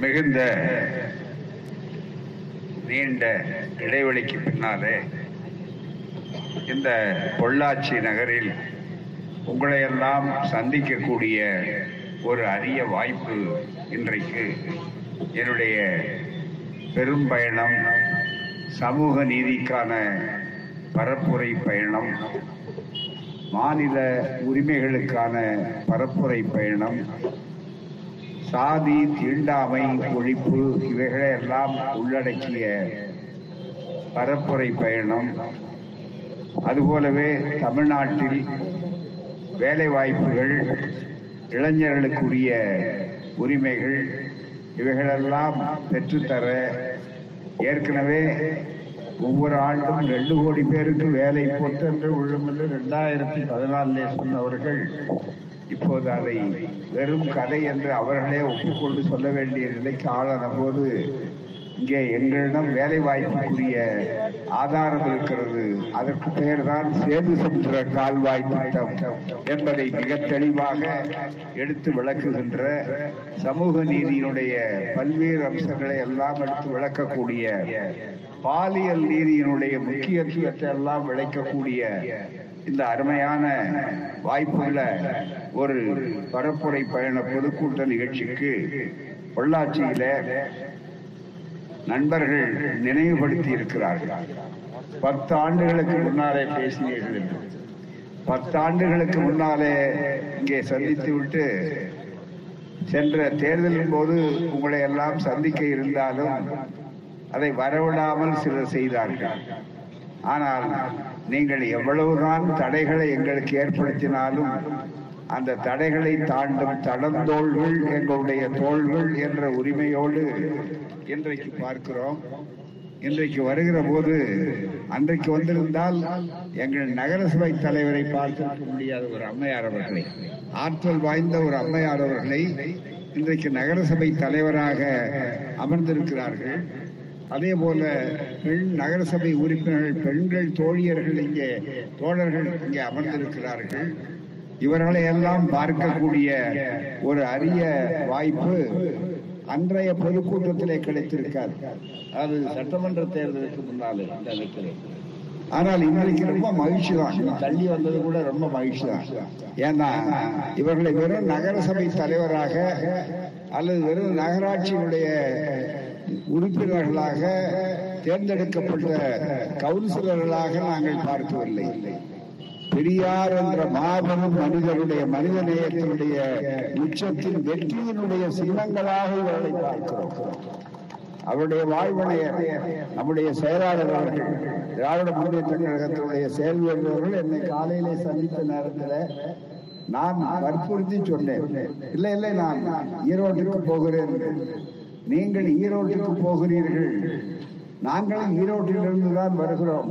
மிகுந்த நீண்ட இடைவெளிக்கு பின்னாலே இந்த பொள்ளாச்சி நகரில் உங்களையெல்லாம் சந்திக்கக்கூடிய ஒரு அரிய வாய்ப்பு இன்றைக்கு என்னுடைய பெரும் பயணம் சமூக நீதிக்கான பரப்புரை பயணம் மாநில உரிமைகளுக்கான பரப்புரை பயணம் சாதி தீண்டாமை ஒழிப்பு இவைகளையெல்லாம் உள்ளடக்கிய பரப்புரை பயணம். அதுபோலவே தமிழ்நாட்டில் வேலை வாய்ப்புகள் இளைஞர்களுக்குரிய உரிமைகள் இவைகளெல்லாம் பெற்றுத்தர ஏற்கனவே ஒவ்வொரு ஆண்டும் ரெண்டு கோடி பேருக்கு வேலை பொட்டென்று உள்ளுமென்று ரெண்டாயிரத்தி பதினாலே சொன்னவர்கள் இப்போது அதை வெறும் கதை என்று அவர்களே ஒப்புக்கொண்டு சொல்ல வேண்டிய நிலைக்கு ஆளான போது இங்கே எங்களிடம் வேலை வாய்ப்புக்குரிய ஆதாரம் இருக்கிறது. அதற்கு பெயர்தான் சேது சமுத்திர கால்வாய் திட்டம் என்பதை மிக தெளிவாக எடுத்து விளக்குகின்ற சமூக நீதியினுடைய பல்வேறு அம்சங்களை எல்லாம் எடுத்து விளக்கக்கூடிய பாலியல் நீதியினுடைய முக்கியத்துவத்தை எல்லாம் விளக்கக்கூடிய இந்த அருமையான வாய்ப்புள்ள ஒரு பரப்புரை பயண பொதுக்கூட்ட நிகழ்ச்சிக்கு பொள்ளாச்சியில நண்பர்கள் நினைவுபடுத்தி இருக்கிறார்கள். பத்து ஆண்டுகளுக்கு முன்னாலே பேசினீர்கள் பத்து ஆண்டுகளுக்கு முன்னாலே இங்கே சந்தித்து விட்டு சென்ற தேர்தலின் போது உங்களை எல்லாம் சந்திக்க இருந்தாலும் அதை வரவிடாமல் சிலர் செய்தார்கள். ஆனால் நீங்கள் எவ்வளவுதான் தடைகளை எங்களுக்கு ஏற்படுத்தினாலும் அந்த தடைகளை தாண்டும் தடந்தோள்கள் எங்களுடைய தோள்கள் என்ற உரிமையோடு இன்றைக்கு பார்க்கிறோம். இன்றைக்கு வருகிற போது அன்றைக்கு வந்திருந்தால் எங்கள் நகரசபை தலைவரை பார்த்திருக்க முடியாத ஒரு அம்மையார் அவர்களை ஆற்றல் வாய்ந்த ஒரு அம்மையார் அவர்களை இன்றைக்கு நகரசபை தலைவராக அமர்ந்திருக்கிறார்கள். அதே போல பெண் நகரசபை உறுப்பினர்கள் பெண்கள் தோழியர்கள் இங்கே தோழர்கள் இங்கே அமர்ந்திருக்கிறார்கள். இவர்களை எல்லாம் பார்க்கக்கூடிய ஒரு அரிய வாய்ப்பு அன்றைய பொதுக்கூட்டத்திலே கிடைத்திருக்காது. அது சட்டமன்ற தேர்தலுக்கு முன்னாலே நினைக்கிறேன் ஆனால் இன்றைக்கு ரொம்ப மகிழ்ச்சி தான். தள்ளி வந்தது கூட ரொம்ப மகிழ்ச்சி தான். ஏன்னா இவர்களை வெறும் நகரசபை தலைவராக அல்லது வெறும் நகராட்சியினுடைய உறுப்பினர்களாக தேர்ந்தெடுக்கப்பட்ட கவுன்சிலர்களாக நாங்கள் பார்க்கவில்லை. பெரியார் என்ற மாபெரும் மனிதருடைய மனித நேயத்தினுடைய உச்சத்தின் வெற்றியினுடைய சின்னங்களாக இவர்களை பார்க்கிறோம். அவருடைய வாழ்வனையர் நம்முடைய செயலாளர் அவர்கள் திராவிட முன்னேற்ற கழகத்தினுடைய செயல்வர்கள் என்னை காலையிலே சந்தித்த நேரத்தில் நான் வற்புறுத்தி சொன்னேன். இல்லை இல்லை நான் ஈரோட்டுக்கு போகிறேன். நீங்கள் ஈரோட்டுக்கு போகிறீர்கள். நாங்களும் ஈரோட்டிலிருந்து தான் வருகிறோம்.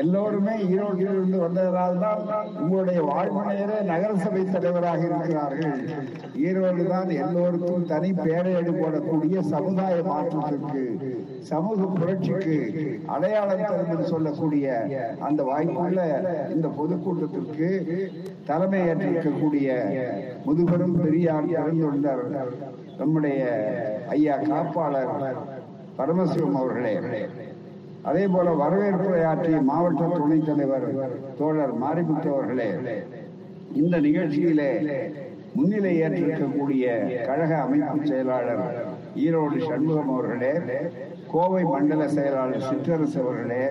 எல்லோருமே ஈரோட்டிலிருந்து வந்ததால் தான் உங்களுடைய வாழ்மனையரே நகரசபை தலைவராக இருக்கிறார்கள். ஈரோடு தான் எல்லோருக்கும் தனி பேரையடு போடக்கூடிய சமுதாய மாற்றத்திற்கு சமூக புரட்சிக்கு அடையாளம் தரும் என்று சொல்லக்கூடிய அந்த வாய்ப்புள்ள இந்த பொதுக்கூட்டத்திற்கு தலைமை ஏற்றிருக்கக்கூடிய முதுபெரும் பெரியார் பிறந்துள்ளார் நம்முடைய ஐயா காப்பாளர் பரமசிவம் அவர்களே. அதே போல வரவேற்புரையாற்றிய மாவட்ட துணைத் தலைவர் தோழர் மாரிமுத்து அவர்களே இந்த நிகழ்ச்சியிலே முன்னிலை ஏற்றிருக்கக்கூடிய கழக அமைப்பு செயலாளர் ஈரோடு சண்முகம் அவர்களே கோவை மண்டல செயலாளர் சிற்றரசு அவர்களே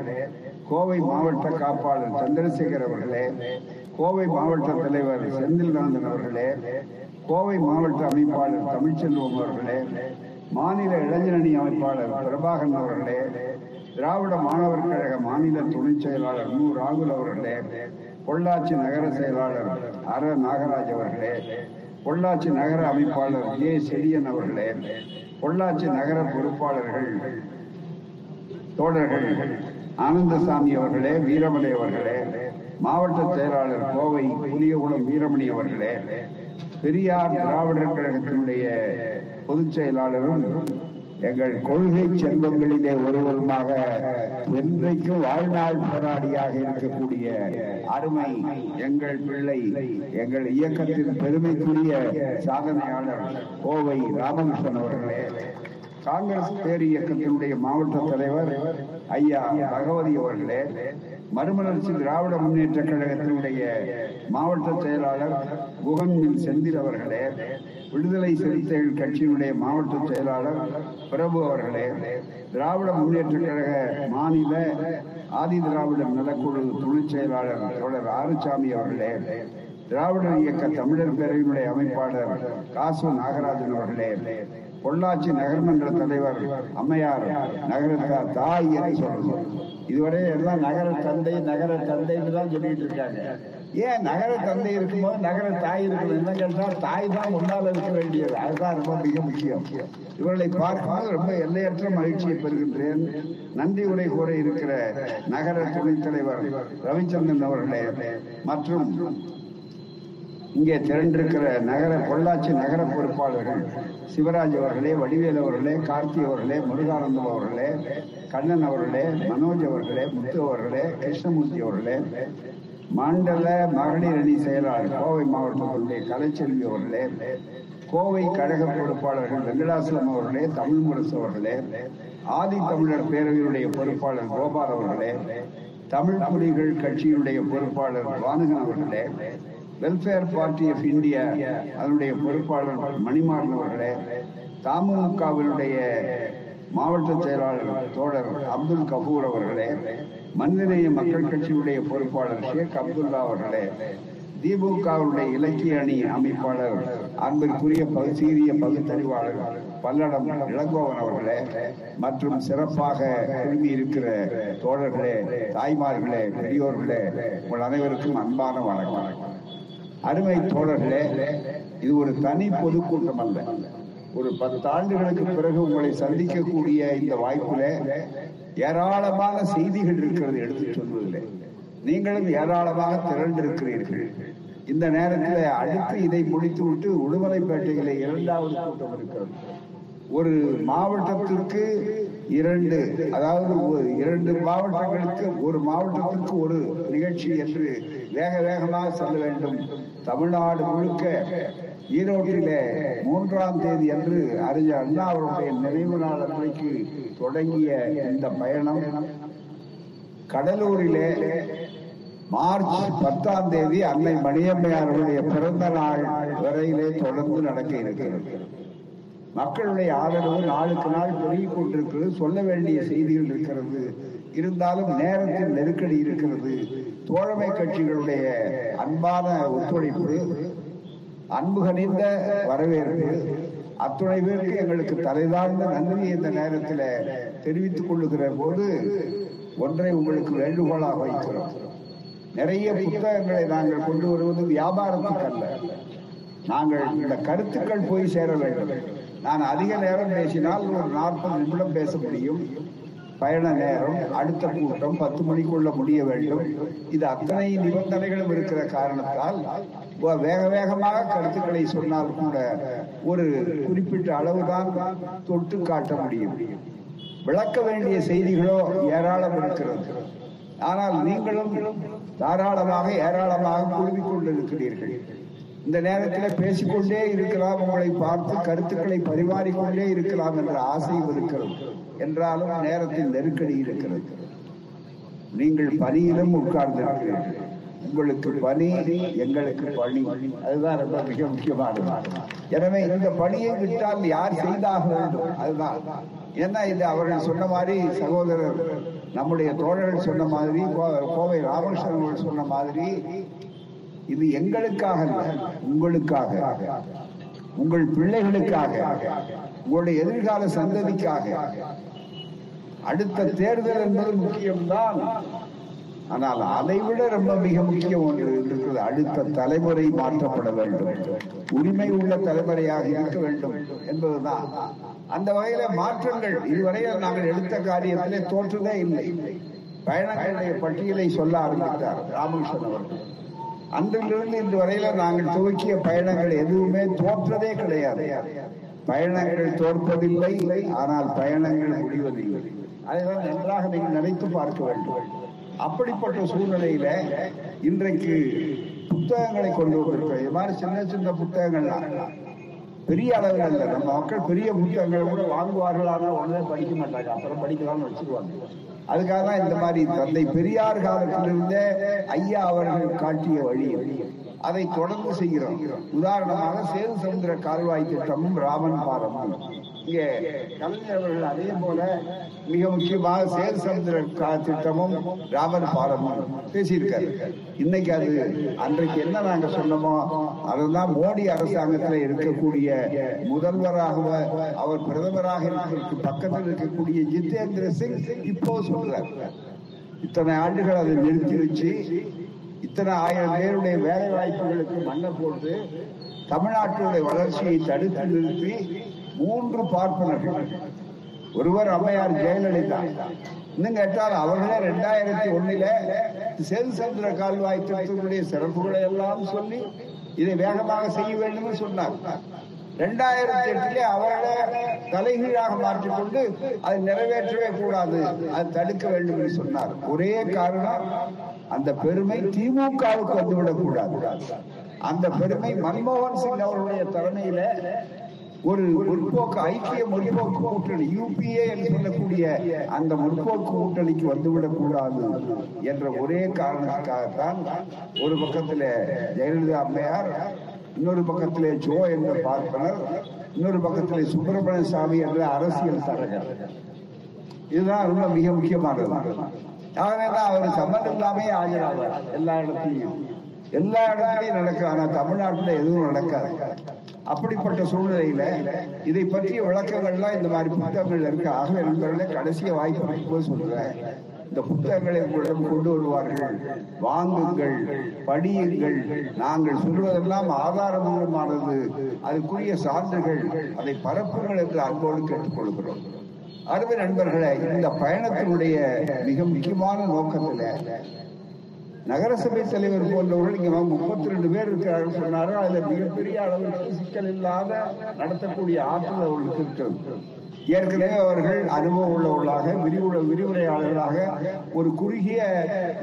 கோவை மாவட்ட காப்பாளர் சந்திரசேகர் அவர்களே கோவை மாவட்ட தலைவர் செந்தில்நந்தன் அவர்களே கோவை மாவட்ட அமைப்பாளர் தமிழ்ச்செல்வம் அவர்களே மாநில இளைஞரணி அமைப்பாளர் பிரபாகரன் அவர்களே திராவிட மாணவர் கழக மாநில துணை செயலாளர் மு. ராகுல் அவர்களே பொள்ளாச்சி நகர செயலாளர் அர. நாகராஜ் அவர்களே பொள்ளாச்சி நகர அமைப்பாளர் ஏ. செடியன் அவர்களே பொள்ளாச்சி நகர பொறுப்பாளர்கள் தோழர்கள் ஆனந்தசாமி அவர்களே வீரமணி அவர்களே மாவட்ட செயலாளர் கோவை புலியகுளம் வீரமணி அவர்களே பெரியார் திராவிடர் கழகத்தினுடைய பொதுச் செயலாளரும் எங்கள் கொள்கை செல்வங்களிலே ஒருவருமாக என்றைக்கும் வாழ்நாள் போராடியாக இருக்கக்கூடிய அருமை எங்கள் பிள்ளை எங்கள் இயக்கத்தின் பெருமைக்குரிய சாதனையாளர் கோவை ராமகிருஷ்ணன் அவர்களே. காங்கிரஸ் பேர் இயக்கத்தினுடைய மாவட்ட தலைவர் ஐயா பகவதி அவர்களே. மறுமலர்ச்சி திராவிட முன்னேற்ற கழகத்தினுடைய மாவட்ட செயலாளர் குகன்மின் செந்தில் அவர்களே. விடுதலை சிறுத்தைகள் கட்சியினுடைய மாவட்ட செயலாளர் பிரபு அவர்களே திராவிட முன்னேற்ற கழக மாநில ஆதி திராவிடர் நலக்குழு துணை செயலாளர் தொடர் ஆறுசாமி அவர்களே திராவிடர் இயக்க தமிழர் பேரவையினுடைய அமைப்பாளர் காசு நாகராஜன் அவர்களே பொள்ளாச்சி நகர்மன்ற தலைவர் அம்மையார் நகர தாய் என்று சொல்றோம். இதுவரை எல்லாம் நகர தந்தை நகர தந்தைன்னு தான் சொல்லிட்டு இருக்காங்க. ஏன் நகர தந்தை இருக்கும்போது நகர தாய் இருக்கணும் என்ன கேட்டால் தாய் தான் முன்னால் இருக்க வேண்டியது. அதுதான் ரொம்ப மிக முக்கியம். இவர்களை பார்க்கும்போது ரொம்ப எல்லையற்ற மகிழ்ச்சியை பெறுகின்றேன். நன்றி உரை கூற இருக்கிற நகர துணைத் தலைவர் ரவிச்சந்திரன் அவர்களே மற்றும் இங்கே திரண்டிருக்கிற நகர பொள்ளாச்சி நகர பொறுப்பாளர்கள் சிவராஜ் அவர்களே வடிவேல் அவர்களே கார்த்தி அவர்களே முருகானந்தம் அவர்களே கண்ணன் அவர்களே மனோஜ் அவர்களே முத்து அவர்களே கிருஷ்ணமூர்த்தி அவர்களே மண்டல மகளிர் அணி செயலாளர் கோவை மாவட்டத்தினுடைய கலைச்செல்வி அவர்களே கோவை கழக பொறுப்பாளர்கள் வெங்கடாசலம் அவர்களே தமிழ் முரசு அவர்களே ஆதி தமிழர் பேரவையுடைய பொறுப்பாளர் கோபால் அவர்களே தமிழ் புலிகள் கட்சியினுடைய பொறுப்பாளர் வானுகன் அவர்களே வெல்ஃபேர் பார்ட்டி ஆஃப் இந்தியா அதனுடைய பொறுப்பாளர் மணிமாறன் அவர்களே தமுகவினுடைய மாவட்ட செயலாளர் தோழர் அப்துல் கபூர் அவர்களே மனிதநேய மக்கள் கட்சியுடைய பொறுப்பாளர் ஷேக் அப்துல்லா அவர்களே திமுகவுடைய இலக்கிய அணி அமைப்பாளர் அன்பிற்குரிய சீரிய பகுத்தறிவாளர் பல்லடம் இளங்கோவன் அவர்களே மற்றும் சிறப்பாக குழுமி இருக்கிற தோழர்களே தாய்மார்களே பெரியோர்களே உங்கள் அனைவருக்கும் அன்பான வணக்கம். அருமை தோழர்களே இது ஒரு தனி பொதுக்கூட்டம் அல்ல. ஒரு பத்து ஆண்டுகளுக்கு பிறகு உங்களை சந்திக்கக்கூடிய இந்த வாய்ப்புல ஏராளமாக செய்திகள் இருக்கிறது எடுத்து சொல்வதில்லை. நீங்களும் ஏராளமாக திரண்டிருக்கிறீர்கள். இந்த நேரத்தில் அடுத்து இதை முடித்து விட்டு உடுமலைப்பேட்டையில இரண்டாவது கூட்டம் இருக்கிறது. ஒரு மாவட்டத்திற்கு இரண்டு அதாவது இரண்டு மாவட்டங்களுக்கு ஒரு மாவட்டத்திற்கு ஒரு நிகழ்ச்சி என்று வேக வேகமாக செல்ல வேண்டும். தமிழ்நாடு முழுக்க ஈரோட்டிலே மூன்றாம் தேதி அன்று அறிஞர் அண்ணா அவருடைய நினைவு நாள் அன்றைக்கு தொடங்கிய இந்த பயணம். கடலூரிலே மார்ச் பத்தாம் தேதி அன்னை மணியம்மையாருடைய பிறந்த நாள் வரையிலே தொடர்ந்து நடக்க இருக்கிறது. மக்களுடைய ஆதரவு நாளுக்கு நாள் பெருகிக் கொண்டிருக்கிறது. சொல்ல வேண்டிய செய்திகள் இருக்கிறது. இருந்தாலும் நேரத்தில் நெருக்கடி இருக்கிறது. தோழமை கட்சிகளுடைய அன்பான ஒத்துழைப்பு அன்பு கணிந்த வரவேற்பு. அத்துணை பேருக்கு எங்களுக்கு தலைதாழ்ந்த நன்றி இந்த நேரத்தில் தெரிவித்துக் கொள்ளுகிற போது ஒன்றை உங்களுக்கு வேண்டுகோளாக வைக்கிறோம். நிறைய புத்தகங்களை நாங்கள் கொண்டு வருவது வியாபாரத்துக்கு அல்ல. நாங்கள் இந்த கருத்துக்கள் போய் சேர வேண்டும். நான் அதிக நேரம் பேசினால் ஒரு நாற்பது நிமிடம் பேச முடியும். பயண நேரம் அடுத்த கூட்டம் பத்து மணிக்குள்ள முடிய வேண்டும். இது அத்தனை நிபந்தனைகளும் இருக்கிற காரணத்தால் வேக வேகமாக கருத்துக்களை சொன்னால் கூட ஒரு குறிப்பிட்ட அளவுதான் தொட்டு காட்ட முடியும். விளக்க வேண்டிய செய்திகளோ ஏராளம் இருக்கிறது. ஆனால் நீங்களும் தாராளமாக ஏராளமாக குழுமிக் கொண்டிருக்கிறீர்கள். இந்த நேரத்தில் பேசிக்கொண்டே இருக்கலாம் உங்களை பார்த்து கருத்துக்களை பரிமாறிக்கொண்டே இருக்கலாம் என்ற ஆசையும் இருக்கிறது. என்றாலும் நேரத்தில் நெருக்கடி இருக்கிறது. நீங்கள் பணியிலும் உட்கார்ந்திருக்கிறீர்கள். உங்களுக்கு பணி எங்களுக்கு பணி. அதுதான் ரொம்ப மிக முக்கியமானது. எனவே இந்த பணியை விட்டால் யார் செய்தாக வேண்டும்? அதுதான். ஏன்னா இது அவர்கள் சொன்ன மாதிரி சகோதரர் நம்முடைய தோழர்கள் சொன்ன மாதிரி கோவை ராமகிருஷ்ணன் அவர்கள் சொன்ன மாதிரி இது எங்களுக்காக உங்களுக்காக. உங்கள் பிள்ளைகளுக்காக. உங்களுடைய எதிர்கால சந்ததிக்காக. அடுத்த தேர்தல் என்பது முக்கியம்தான். ஆனால் அதை விட ரொம்ப மிக முக்கியம் ஒன்று இருக்கிறது. அடுத்த தலைமுறை மாற்றப்பட வேண்டும். உரிமை உள்ள தலைமுறையாக இருக்க வேண்டும் என்பதுதான். அந்த வகையில மாற்றங்கள் இதுவரையில் நாங்கள் எடுத்த காரியத்திலே தோற்றதே இல்லை. பயணங்களுடைய பட்டியலை சொல்ல ஆரம்பித்தார் ராமகிருஷ்ணன் அவர்கள். அன்றிலிருந்து இன்று வரையில நாங்கள் துவக்கிய பயணங்கள் எதுவுமே தோற்றதே கிடையாது. பயணங்கள் தோற்பதில்லை ஆனால் பயணங்கள் முடிவதில்லை. அதுதான் நன்றாக நீங்கள் நினைத்து பார்க்க வேண்டும். அப்படிப்பட்ட சூழ்நிலையில இன்றைக்கு புத்தகங்களை கொண்டு வந்திருக்கிறோம். இது மாதிரி சின்ன சின்ன புத்தகங்கள்லாம் பெரிய அளவில் அல்ல நம்ம மக்கள் பெரிய புத்தகங்களை கூட வாங்குவார்கள் ஆனால் உடனே படிக்க மாட்டாங்க. அப்புறம் படிக்கலாம்னு வச்சிருவாங்க. அதுக்காக தான் இந்த மாதிரி தந்தை பெரியார் காலத்திலிருந்தே ஐயா அவர்கள் காட்டிய வழி. அதை தொடர்ந்து செய்கிறோம். உதாரணமாக சேது சமுதிர கால்வாய் திட்டமும் ராமன் பாலமும் இங்கே கலைஞர் அவர்கள் அதே போல மிக முக்கியமாக சேர் சமுதிர திட்டமும் ராமர் பாலமும் பேசியிருக்காரு. இன்னைக்கு அது அன்றைக்கு என்ன நாங்க சொன்னோமோ அதுதான் மோடி அரசாங்கத்தில் இருக்கக்கூடிய முதல்வராக அவர் பிரதமராக பக்கத்தில் இருக்கக்கூடிய ஜிதேந்திர சிங் இப்போ சொல்றார். இத்தனை ஆண்டுகள் அதை நிறுத்தி வச்சு இத்தனை ஆயிரம் பேருடைய வேலை வாய்ப்புகளுக்கு மண்ணை போட்டு தமிழ்நாட்டுடைய வளர்ச்சியை தடுத்து நிறுத்தி மூன்று பார்ப்பனர்கள். ஒருவர் அம்மையார் ஜெயலலிதா. இன்னும் கேட்டால் அவர்களே ரெண்டாயிரத்தி ஒண்ணுல செல் சந்திர கால்வாய் திட்டத்தினுடைய சிறப்புகளை எல்லாம் சொல்லி இதை வேகமாக செய்ய வேண்டும் சொன்னார். ரெண்டாயிரத்தி எட்டிலே அவர்களே தலைகீழாக மாற்றிக்கொண்டு அதை நிறைவேற்றவே கூடாது அது தடுக்க வேண்டும் என்று சொன்னார். ஒரே காரணம் அந்த பெருமை திமுகவுக்கு வந்துவிடக் கூடாது அந்த பெருமை மன்மோகன் சிங் அவர்களுடைய தலைமையில ஒரு முற்போக்கு ஐக்கிய முற்போக்கு கூட்டணி யூபிஏ என்று சொல்லக்கூடிய அந்த முற்போக்கு கூட்டணிக்கு வந்துவிடக் கூடாது என்ற ஒரே காரணத்துக்காகத்தான் ஒரு பக்கத்தில் ஜெயலலிதா அம்மையார் இன்னொரு பக்கத்திலே ஜோ என்ற பார்ப்பனர் இன்னொரு பக்கத்திலே சுப்பிரமணிய சாமி என்ற அரசியல் தலைவர் இதுதான் ரொம்ப மிக முக்கியமானது. ஆகவே தான் அவர் சம்மந்தம் இல்லாமே ஆஜராவார் எல்லா இடத்துலையும். எல்லா இடத்துலையும் நடக்கும் ஆனா தமிழ்நாட்டில் எதுவும் நடக்காது. அப்படிப்பட்ட சூழ்நிலையில இதை பற்றிய விளக்கங்கள்லாம் இந்த மாதிரி புத்தகங்கள் இருக்கு. ஆகவே நண்பர்களே கடைசிய வாய்ப்பு இருக்கும்போது சொல்றேன். இந்த புத்தகங்களை உங்களிடம் கொண்டு வருவார்கள். வாங்குங்கள் படியுங்கள். நாங்கள் சொல்வதெல்லாம் ஆதாரபூர்வமானது அதுக்குரிய சான்றுகள் அதை பரப்புங்கள் என்று அன்போடு கேட்டுக்கொள்கிறோம். அருமை நண்பர்களே இந்த பயணத்தினுடைய மிக முக்கியமான நோக்கத்தில் நகரசபை தலைவர் போன்றவர்கள் இங்க முப்பத்தி ரெண்டு பேர் இருக்கிறார்கள் சொன்னார்கள் அதுல மிகப்பெரிய அளவிற்கு சிக்கல் இல்லாத நடத்தக்கூடிய ஆற்றல் அவர்களுக்கு இருக்கிறது ஏற்கனவே அவர்கள் அனுபவம் உள்ளவர்களாக விரிவுரை விரிவுரையாளர்களாக ஒரு குறுகிய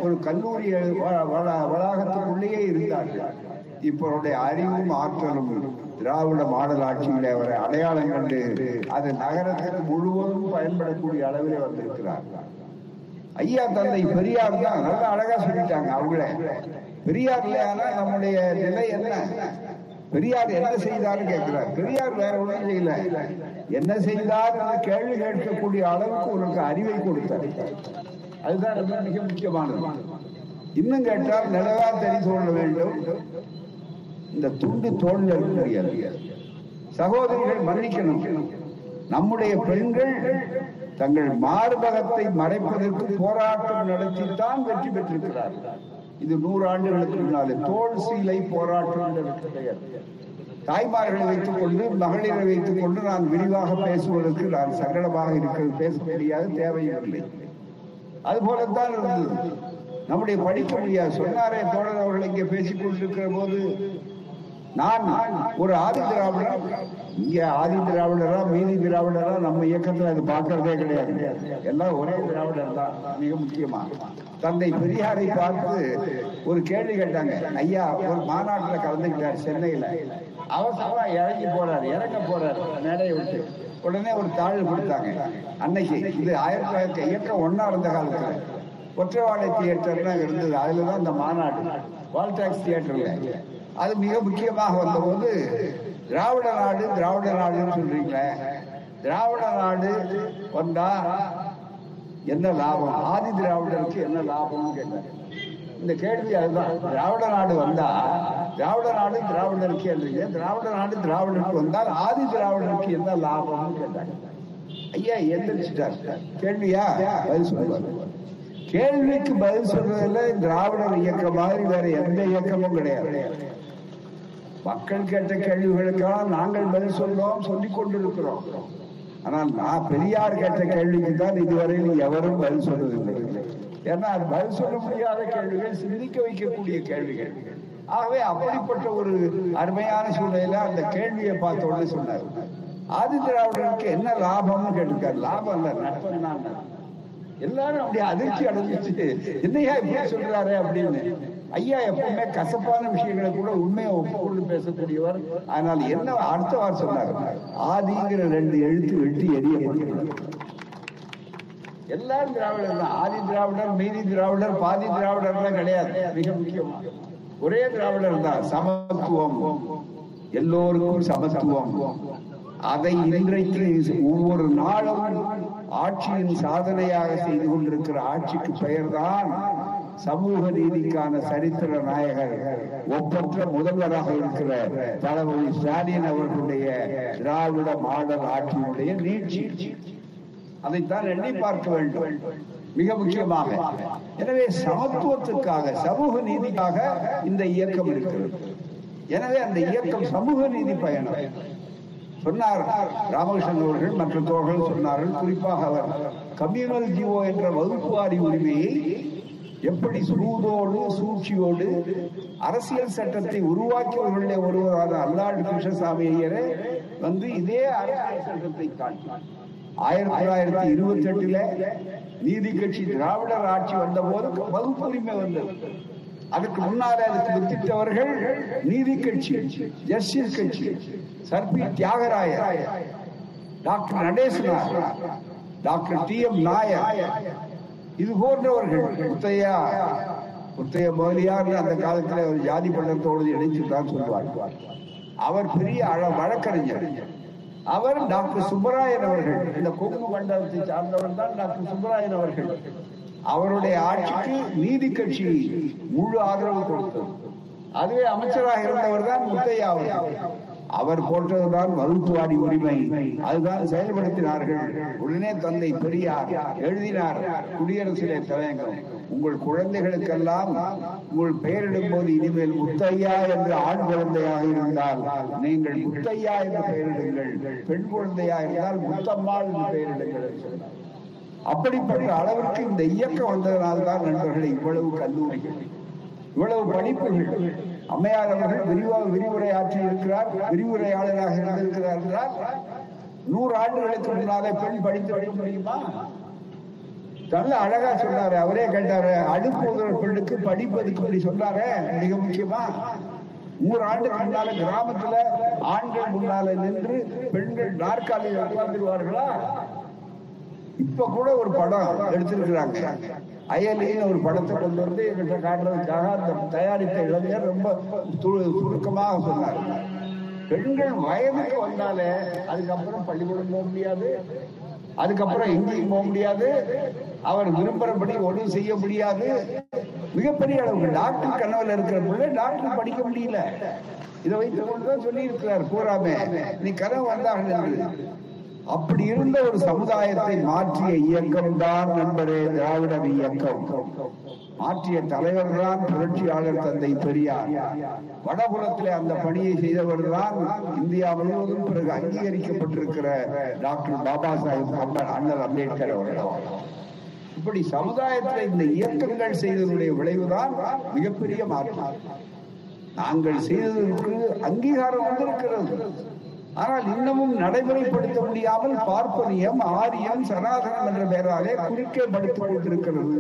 ஒரு கல்லூரி வ- வள- வளாகத்துக்குள்ளேயே இருந்தார்கள். இப்பவருடைய அறிவும் ஆற்றலும் திராவிட மாடல் ஆட்சியிலே அவரை அடையாளம் கண்டு அது நகரத்துக்கு முழுவதும் பயன்படக்கூடிய அளவிலே வந்திருக்கிறார்கள் ஐயா தந்தை பெரியார் தான் நல்லா அழகா சொல்லிட்டாங்க அவங்கள. பெரியார் இல்லையானா நம்முடைய நிலை என்ன? பெரியார் என்ன செய்தார்னு கேட்கிறார். பெரியார் வேற ஒன்றும் செய்யல. என்ன செய்தார் கேள்வி கேட்கக்கூடிய அளவுக்கு உனக்கு அறிவை கொடுத்தார். அதுதான் ரொம்ப மிக முக்கியமானது. இன்னும் கேட்டால் நிலவா தெரிந்து கொள்ள வேண்டும். இந்த துண்டு தோல்ல இருக்கக்கூடிய சகோதரிகள் மன்னிக்கணும். நம்முடைய பெண்கள் தங்கள் மார்பகத்தை மறைப்பதற்கு போராட்டம் நடத்தித்தான் வெற்றி பெற்றிருக்கிறார்கள் இது நூறு ஆண்டுகளுக்கு முன்னாலே தோல் சீலை போராட்டம் என்று பெயர். தாய்மார்களை வைத்துக் கொண்டு மகளிரை வைத்துக் கொண்டு நான் விரிவாக பேசுவதற்கு நான் சங்கடமாக இருக்கிறது பேச தெரியாது தேவையில்லை இல்லை. அது போலத்தான் இருந்தது. நம்முடைய படிக்க முடியாது. சொன்னாரே தோழர் அவர்கள் இங்கே பேசிக் கொண்டிருக்கிற போது நான் ஒரு ஆதி திராவிடர் இங்க ஆதி திராவிடரா மீதி திராவிடரா நம்ம இயக்கத்துல அது பார்க்கறதே கிடையாது. எல்லாம் ஒரே திராவிடர் தான் மிக முக்கியமா. தந்தை பெரியாரை பார்த்து ஒரு கேள்வி கேட்டாங்க. ஐயா ஒரு மாநாட்டுல கலந்துக்கிட்டார் சென்னையில. அவசரமா இறங்கி போறாரு இறங்க போறாரு மேடையை விட்டு. உடனே ஒரு தாழ் கொடுத்தாங்க. அன்னைக்கு இது ஆயிரத்தி தொள்ளாயிரத்தி இயக்கம் ஒன்னா இருந்த காலத்துல. ஒற்றைவாடை தியேட்டர்னு இருந்தது. அதுல தான் இந்த மாநாடு. வால்டாக்ஸ் தியேட்டர்ல அது மிக முக்கியமாக வந்தபோது திராவிட நாடு திராவிட நாடுன்னு சொல்றீங்களே. திராவிட நாடு வந்தா என்ன லாபம்? ஆதி திராவிடருக்கு என்ன லாபம்னு கேட்டாங்க இந்த கேள்வி அதுதான். திராவிட நாடு வந்தா திராவிட நாடு திராவிடருக்கு என்றீங்க திராவிட நாடு திராவிடருக்கு வந்தால் ஆதி திராவிடருக்கு என்ன லாபம்னு கேட்டாங்க ஐயா எந்திரிச்சிட்டார். கேள்வியா? பதில் சொல்லுவார். கேள்விக்கு பதில் சொல்றதுல திராவிடர் இயக்கம் மாதிரி வேற எந்த இயக்கமும் கிடையாது. மக்கள் கேட்ட கேள்விகளுக்கெல்லாம் நாங்கள் பதில் சொல்றோம் சொல்லிக் கொண்டிருக்கிறோம். ஆனால் நான் பெரியார் கேட்ட கேள்விக்கு தான் இதுவரையில் எவரும் பதில் சொல்வதில்லை ஏன்னா அது பதில் சொல்ல முடியாத கேள்விகள் சிந்திக்க வைக்கக்கூடிய கேள்விகள். ஆகவே அப்படிப்பட்ட ஒரு அருமையான சூழ்நிலையில அந்த கேள்வியை பார்த்த உடனே சொன்னார். ஆதி திராவிடருக்கு என்ன லாபம்னு கேட்டிருக்காரு. லாபம் இல்ல நட்பம் தான். எல்லாரும் அப்படியே அதிர்ச்சி அடைஞ்சிச்சு. என்னையா இப்படி சொல்றாரு அப்படின்னு. ஐயா எப்பவுமே கசப்பான விஷயங்களை கூட உண்மையை ஒப்புக்கொண்டு பேசக்கூடியவர். ஆனால் என்ன அடுத்த வாரம் சொன்னார்? ஆதிங்கிற ரெண்டு எழுத்து வெட்டி எரியப்பட்டுள்ளது எல்லாரும் திராவிடர் தான். ஆதி திராவிடர் மீதி திராவிடர் பாதி திராவிடர்லாம் கிடையாது. மிக முக்கியமா. ஒரே திராவிடர் தான். சமத்துவம். எல்லோருக்கும் சமத்துவம். அதை இன்றைக்கு ஒவ்வொரு நாளும் ஆட்சியின் சாதனையாக செய்து கொண்டிருக்கிற ஆட்சிக்கு பெயர்தான் சமூக நீதிக்கான சரித்திர நாயகர் ஒப்பற்ற முதல்வராக இருக்கிற தளபதி ஸ்டாலின் அவர்களுடைய திராவிட மாடல் ஆட்சியினுடைய நீட்சி. அதைத்தான் எண்ணி பார்க்க வேண்டும். மிக முக்கியமாக எனவே சமத்துவத்துக்காக சமூக நீதிக்காக இந்த இயக்கம் இருக்கிறது. எனவே அந்த இயக்கம் சமூக நீதி பயணம். சொன்னார் ராமகிருஷ்ணன் அவர்கள் மற்ற தோழர்கள் சொன்னார்கள். குறிப்பாக அவர் கம்யூனல் ஜிஓ என்ற வகுப்புவாரி உரிமையை எப்படி சூதோடு சூழ்ச்சியோடு அரசியல் சட்டத்தை உருவாக்கியவர்களுடைய ஒருவரான அல்லாடு கிருஷ்ணசாமி ஐயரே வந்து இதே அரசியல் சட்டத்தை காட்டினார். ஆயிரத்தி தொள்ளாயிரத்தி இருபத்தி எட்டுல நீதி கட்சி திராவிடர் ஆட்சி வந்த போது வகுப்பு வந்தது. அதுக்கு முன்னாலே அதுக்கு வித்திட்டவர்கள் நீதி கட்சி ஜஸ்டிஸ் கட்சி சர்பி Thyagaraya doctor Natesanar doctor T M Nair இது போன்றவர்கள் முத்தையா முத்தைய முதலியார் அந்த காலத்தில் அவர் ஜாதி பள்ளத்தோடு இணைச்சு தான் சொல்வார். அவர் பெரிய அழ- வழக்கறிஞர். அவர் டாக்டர் சுப்பராயன் அவர்கள் இந்த கொங்கு மண்டலத்தை சார்ந்தவர் தான் டாக்டர் சுப்பராயன் அவர்கள். அவருடைய ஆட்சிக்கு நீதி கட்சி முழு ஆதரவு கொடுத்தது. அதுவே அமைச்சராக இருந்தவர் தான் முத்தையா அவர்கள். அவர் போட்டதுதான் வகுப்புவாடி உரிமை. அதுதான் செயல்படுத்தினார்கள். உடனே தந்தை பெரியார் எழுதினார் குடியரசிலே தலையங்கம். உங்கள் குழந்தைகளுக்கெல்லாம் உங்கள் பெயரிடும் போது இனிமேல் முத்தையா என்று ஆண் குழந்தையாக இருந்தால் நீங்கள் முத்தையா என்று பெயரிடுங்கள். பெண் குழந்தையா இருந்தால் முத்தம்மாள் என்று பெயரிடுங்கள் அப்படிப்பட்ட அளவிற்கு இந்த இயக்கம் வந்ததனால்தான் நண்பர்கள் இவ்வளவு கல்லூரிகள் இவ்வளவு படிப்புகள் அம்மையார் அவர்கள் விரிவாக விரிவுரை ஆற்றி இருக்கிறார். விரிவுரையாளராக இருந்திருக்கிறார் என்றால் நூறு ஆண்டுகளுக்கு முன்னாலே பெண் படித்து வழி முடியுமா? நல்ல அழகா சொன்னாரு அவரே கேட்டாரு அடுப்பு பெண்ணுக்கு படிப்பதுக்கு இப்படி சொன்னாரு மிக முக்கியமா. நூறு ஆண்டுக்கு முன்னால கிராமத்துல ஆண்கள் முன்னால நின்று பெண்கள் நாற்காலியில் உட்கார்ந்துருவார்களா இப்ப கூட ஒரு படம் எடுத்திருக்கிறாங்க. அயலின்னு ஒரு படத்தை கொண்டு வந்து எங்கிட்ட காட்டுறதுக்காக அந்த தயாரித்த இளைஞர் ரொம்ப து- சுருக்கமாக சொன்னார். பெண்கள் வயதுக்கு வந்தாலே அதுக்கப்புறம் பள்ளிக்கூடம் போக முடியாது அதுக்கப்புறம் எங்கேயும் போக முடியாது அவர் விரும்புறபடி ஒன்றும் செய்ய முடியாது. மிகப்பெரிய அளவுக்கு டாக்டர் கனவுல இருக்கிற பிள்ளை டாக்டர் படிக்க முடியல. இதை வைத்துக் கொண்டுதான் சொல்லி இருக்கிறார் கூறாமே நீ கனவு வந்தார்கள் அப்படி இருந்த ஒரு சமுதாயத்தை மாற்றிய இயக்கம் தான் நண்பரே திராவிட இயக்கம். மாற்றிய தலைவர் தான் புரட்சியாளர் தந்தை பெரியார். வடபுலத்திலே அந்த பணியை செய்தவர் தான் இந்தியா முழுவதும் பிறகு அங்கீகரிக்கப்பட்டிருக்கிற டாக்டர் பாபா சாஹிப் அண்ணல் அம்பேத்கர் அவர்கள். இப்படி சமுதாயத்தில் இந்த இயக்கங்கள் செய்ததனுடைய விளைவுதான் மிகப்பெரிய மாற்றம். நாங்கள் செய்ததற்கு அங்கீகாரம் வந்திருக்கிறது. ஆனால் இன்னமும் நடைமுறைப்படுத்த முடியாமல் பார்ப்பனியம் ஆரியம் சனாதனம் என்ற பெயராலே குறிக்கப்படுத்திக் கொண்டிருக்கிறது.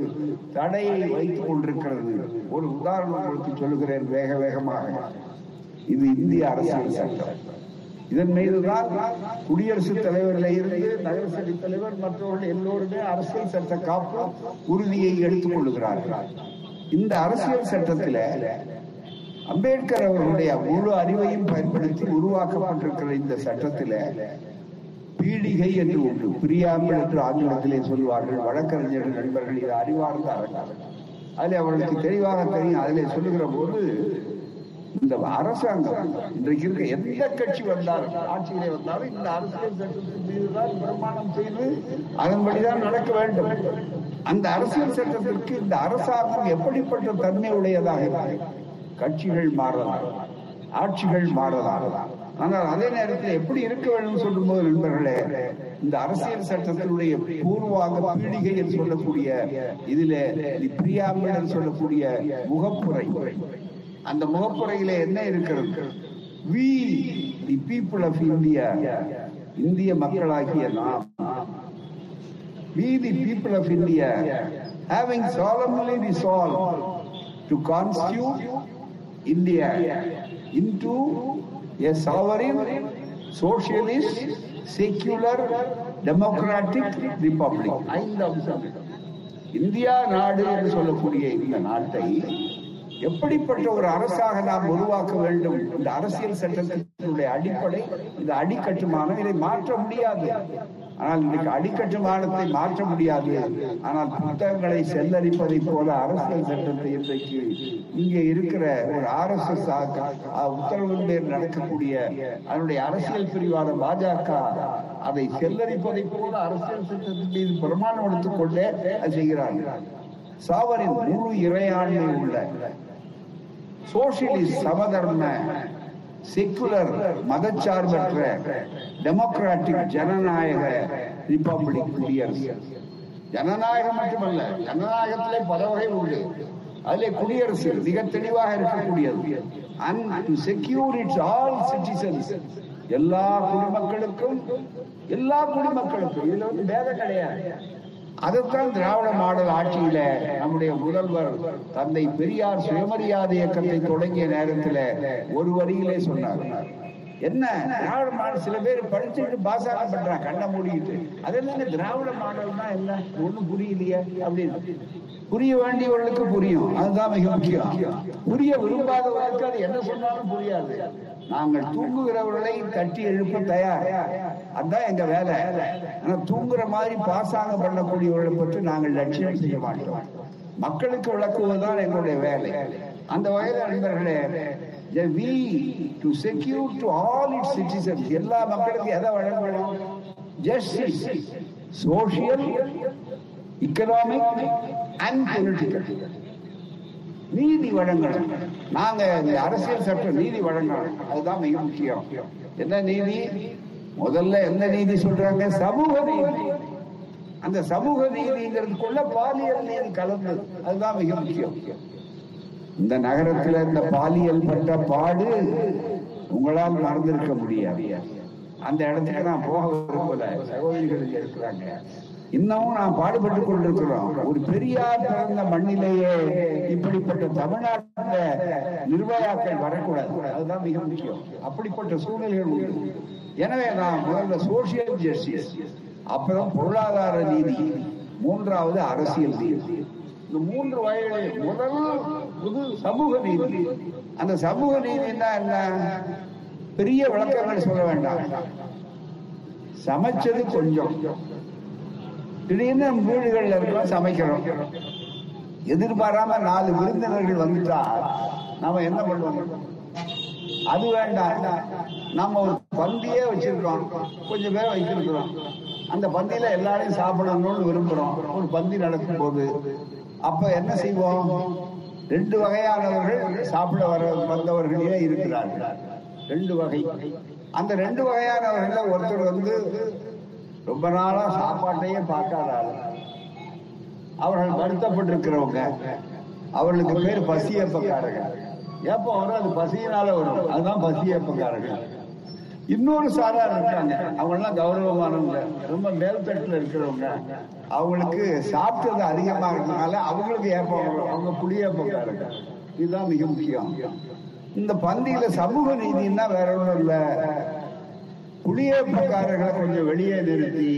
தடையை வைத்துக் கொண்டிருக்கிறது. ஒரு உதாரணம் உங்களுக்கு சொல்லுகிறேன் வேக வேகமாக. இது இந்திய அரசியல் சட்டம். இதன் மீதுதான் குடியரசுத் தலைவரில் இருந்து நகரசபை தலைவர் மற்றவர்கள் எல்லோருமே அரசியல் சட்ட காப்பு உறுதியை எடுத்துக் கொள்ளுகிறார்கள் இந்த அரசியல் சட்டத்தில அம்பேத்கர் அவர்களுடைய முழு அறிவையும் பயன்படுத்தி உருவாக்கப்பட்டிருக்கிற இந்த சட்டத்தில் பீடிகை என்று ஒன்று பிரியாமல் என்று ஆங்கிலத்திலே சொல்வார்கள். வழக்கறிஞர்கள் நண்பர்கள் இது அறிவார்ந்த அரங்கம் அதில் அவர்களுக்கு தெளிவாக தெரியும். அதிலே சொல்லுகிற போது இந்த அரசாங்கம் இன்றைக்கு இருக்க எந்த கட்சி வந்தாலும் ஆட்சியிலே வந்தாலும் இந்த அரசியல் சட்டத்தின் மீதுதான் பிரமாணம் செய்து அதன்படிதான் நடக்க வேண்டும். அந்த அரசியல் சட்டத்திற்கு இந்த அரசாங்கம் எப்படிப்பட்ட தன்மை உடையதாக கட்சிகள் மாறலாம் ஆட்சிகள் மாறலாம். ஆனால் அதே நேரத்தில் எப்படி இருக்க வேண்டும் சொல்லும் போது நண்பர்களே இந்த அரசியல் சட்டத்தினுடைய பூர்வாங்க பீடிகை என்று சொல்லக்கூடிய இதுல பிரியாமல் என்று சொல்லக்கூடிய முகப்புரை. அந்த முகப்புரையில என்ன இருக்கிறது? We the people of India இந்திய மக்களாகிய நாம் we the people of India having solemnly resolved to constitute India. Into a sovereign, socialist, secular, democratic republic. ஐந்து அம்சங்கள் இந்தியா நாடு என்று சொல்லக்கூடிய இந்த நாட்டை எப்படிப்பட்ட ஒரு அரசாக நாம் உருவாக்க வேண்டும்? இந்த அரசியல் சட்டத்தினுடைய அடிப்படை இந்த அடிக்கட்டுமானம் இதை மாற்ற முடியாது. ஆனால் இன்னைக்கு அடிக்கட்டுமானத்தை மாற்ற முடியாது. ஆனால் புத்தகங்களை செல்லரிப்பதை போல அரசியல் சட்டத்தை இன்றைக்கு இங்கே இருக்கிற ஒரு ஆர் எஸ் எஸ் உத்தரவின் பேர் நடக்கக்கூடிய அதனுடைய அரசியல் பிரிவான பாஜக அதை செல்லரிப்பதை போல அரசியல் சட்டத்தின் மீது பிரமாணம் எடுத்துக்கொண்டே அது செய்கிறார்கள். சாவரின் முழு இறையாண்மை உள்ள சோசியலிஸ்ட் சமதர்ம செக்குலர் மதச்சார்பற்ற டெமோக்ராட்டிக் ஜனநாயக ரிப்பப்ளிக் குடியரசு ஜனநாயகம் மட்டுமல்ல ஜனநாயகத்திலே பல வகை உண்டு அதிலே குடியரசு மிக தெளிவாக இருக்கக்கூடியது. And to secure its all citizens எல்லா குடிமக்களுக்கும் எல்லா குடிமக்களுக்கும் இதுல வந்து பேதம் கிடையாது. அதைத்தான் திராவிட மாடல் ஆட்சியில நம்முடைய முதல்வர் தந்தை பெரியார் சுயமரியாதை இயக்கத்தை தொடங்கிய நேரத்துல ஒரு வரியிலே சொன்னார். என்ன? திராவிட மாடல் சில பேர் படிச்சுட்டு பாசாக பண்றாங்க கண்ணை மூடிக்கிட்டு. அதெல்லாம் திராவிட மாடல்னா என்ன? ஒண்ணும் புரியலையே அப்படின்னு. புரிய வேண்டியவர்களுக்கு புரியும். அதுதான் மிக முக்கியம். புரிய விரும்பாதவர்களுக்கு அது என்ன சொன்னாலும் புரியாது. நாங்கள் தூங்குகிறவர்களை தட்டி எழுப்ப தயார். அதுதான் எங்க வேலை. ஆனா தூங்குற மாதிரி பாசாங்க பண்ணக்கூடியவர்களை பற்றி நாங்கள் லட்சியம் செய்ய மாட்டோம். மக்களுக்கு விளக்குவதுதான் எங்களுடைய வேலை. அந்த வகையில் நண்பர்களே we to secure to all it citizens எல்லா மக்களுக்கும் எதை வழங்கணும்? Justice social economic and political நீதி வழங்கணும். நாங்க இந்த அரசியல் சட்டம் நீதி வழங்கணும். அதுதான் மிக முக்கியம். என்ன நீதி? முதல்ல எந்த நீதி சொல்றாங்க? சமூக நீதி. அந்த சமூக நீதிங்கிறதுக்குள்ள பாலியல் நீதி கலந்து அதுதான் மிக முக்கியம். இந்த நகரத்துல இந்த பாலியல் பட்ட பாடு உங்களால் மறந்திருக்க முடியாது. அந்த இடத்துக்கு நான் போக விரும்பல. சகோதரிகள் இருக்கிறாங்க. இன்னமும் நாம் பாடுபட்டு கொண்டிருக்கிறோம். ஒரு பெரியார் பிறந்த மண்ணிலேயே இப்படிப்பட்ட தமிழ்நாட்டுல நிர்வாயாக்கள் வரக்கூடாது. அதுதான் மிக முக்கியம். அப்படிப்பட்ட சூழ்நிலைகள் உண்டு. எனவே நாம் முதல்ல சோசியல் ஜஸ்டிஸ் அப்புறம் பொருளாதார நீதி மூன்றாவது அரசியல் நீதி. இந்த மூன்று வகைகளில் முதல் புது சமூக நீதி. அந்த சமூக நீதினா என்ன? பெரிய விளக்கங்கள் சொல்ல வேண்டாம். சமைச்சது கொஞ்சம். திடீர்னு வீடுகள்ல இருக்கிறோம் சமைக்கிறோம். எதிர்பாராம நாலு விருந்தினர்கள் வந்துட்டா நாம என்ன பண்ணுவோம்? அது வேண்டாம். நம்ம ஒரு பந்தியே வச்சிருக்கோம் கொஞ்சம் பேர் வைத்திருக்கிறோம். அந்த பந்தியில எல்லாரையும் சாப்பிடணும்னு விரும்புறோம். ஒரு பந்தி நடக்கும் போது. அப்ப என்ன செய்வோம்? ரெண்டு வகையானவர்கள் சாப்பிட வர வந்தவர்களே இருக்கிறார்கள். ரெண்டு வகை. அந்த ரெண்டு வகையானவர்கள் ஒருத்தர் வந்து ரொம்ப நாளா சாப்பாட்டையே பார்க்காத அவர்கள் வருத்தப்பட்டிருக்கிறவங்க. அவர்களுக்கு பேர் பசி பசியப்பக்காரங்க எப்போ வரும் அது பசியினால வரும் அதுதான் பசி பசியப்பக்காரங்க இன்னொரு சாரா இருக்காங்க. அவங்க எல்லாம் கௌரவமானவங்க. ரொம்ப மேல்தட்டுல இருக்கிறவங்க. அவங்களுக்கு சாப்பிட்டது அதிகமா இருக்கனால அவங்களுக்கு ஏப்பம் அவங்க அவங்க புளியப்பக்காரங்க இதுதான் மிக முக்கியம். இந்த பந்தியில சமூக நீதினா வேற ஒன்றும் இல்ல. புளியப்பக்காரர்களை கொஞ்சம் வெளியே நிறுத்தி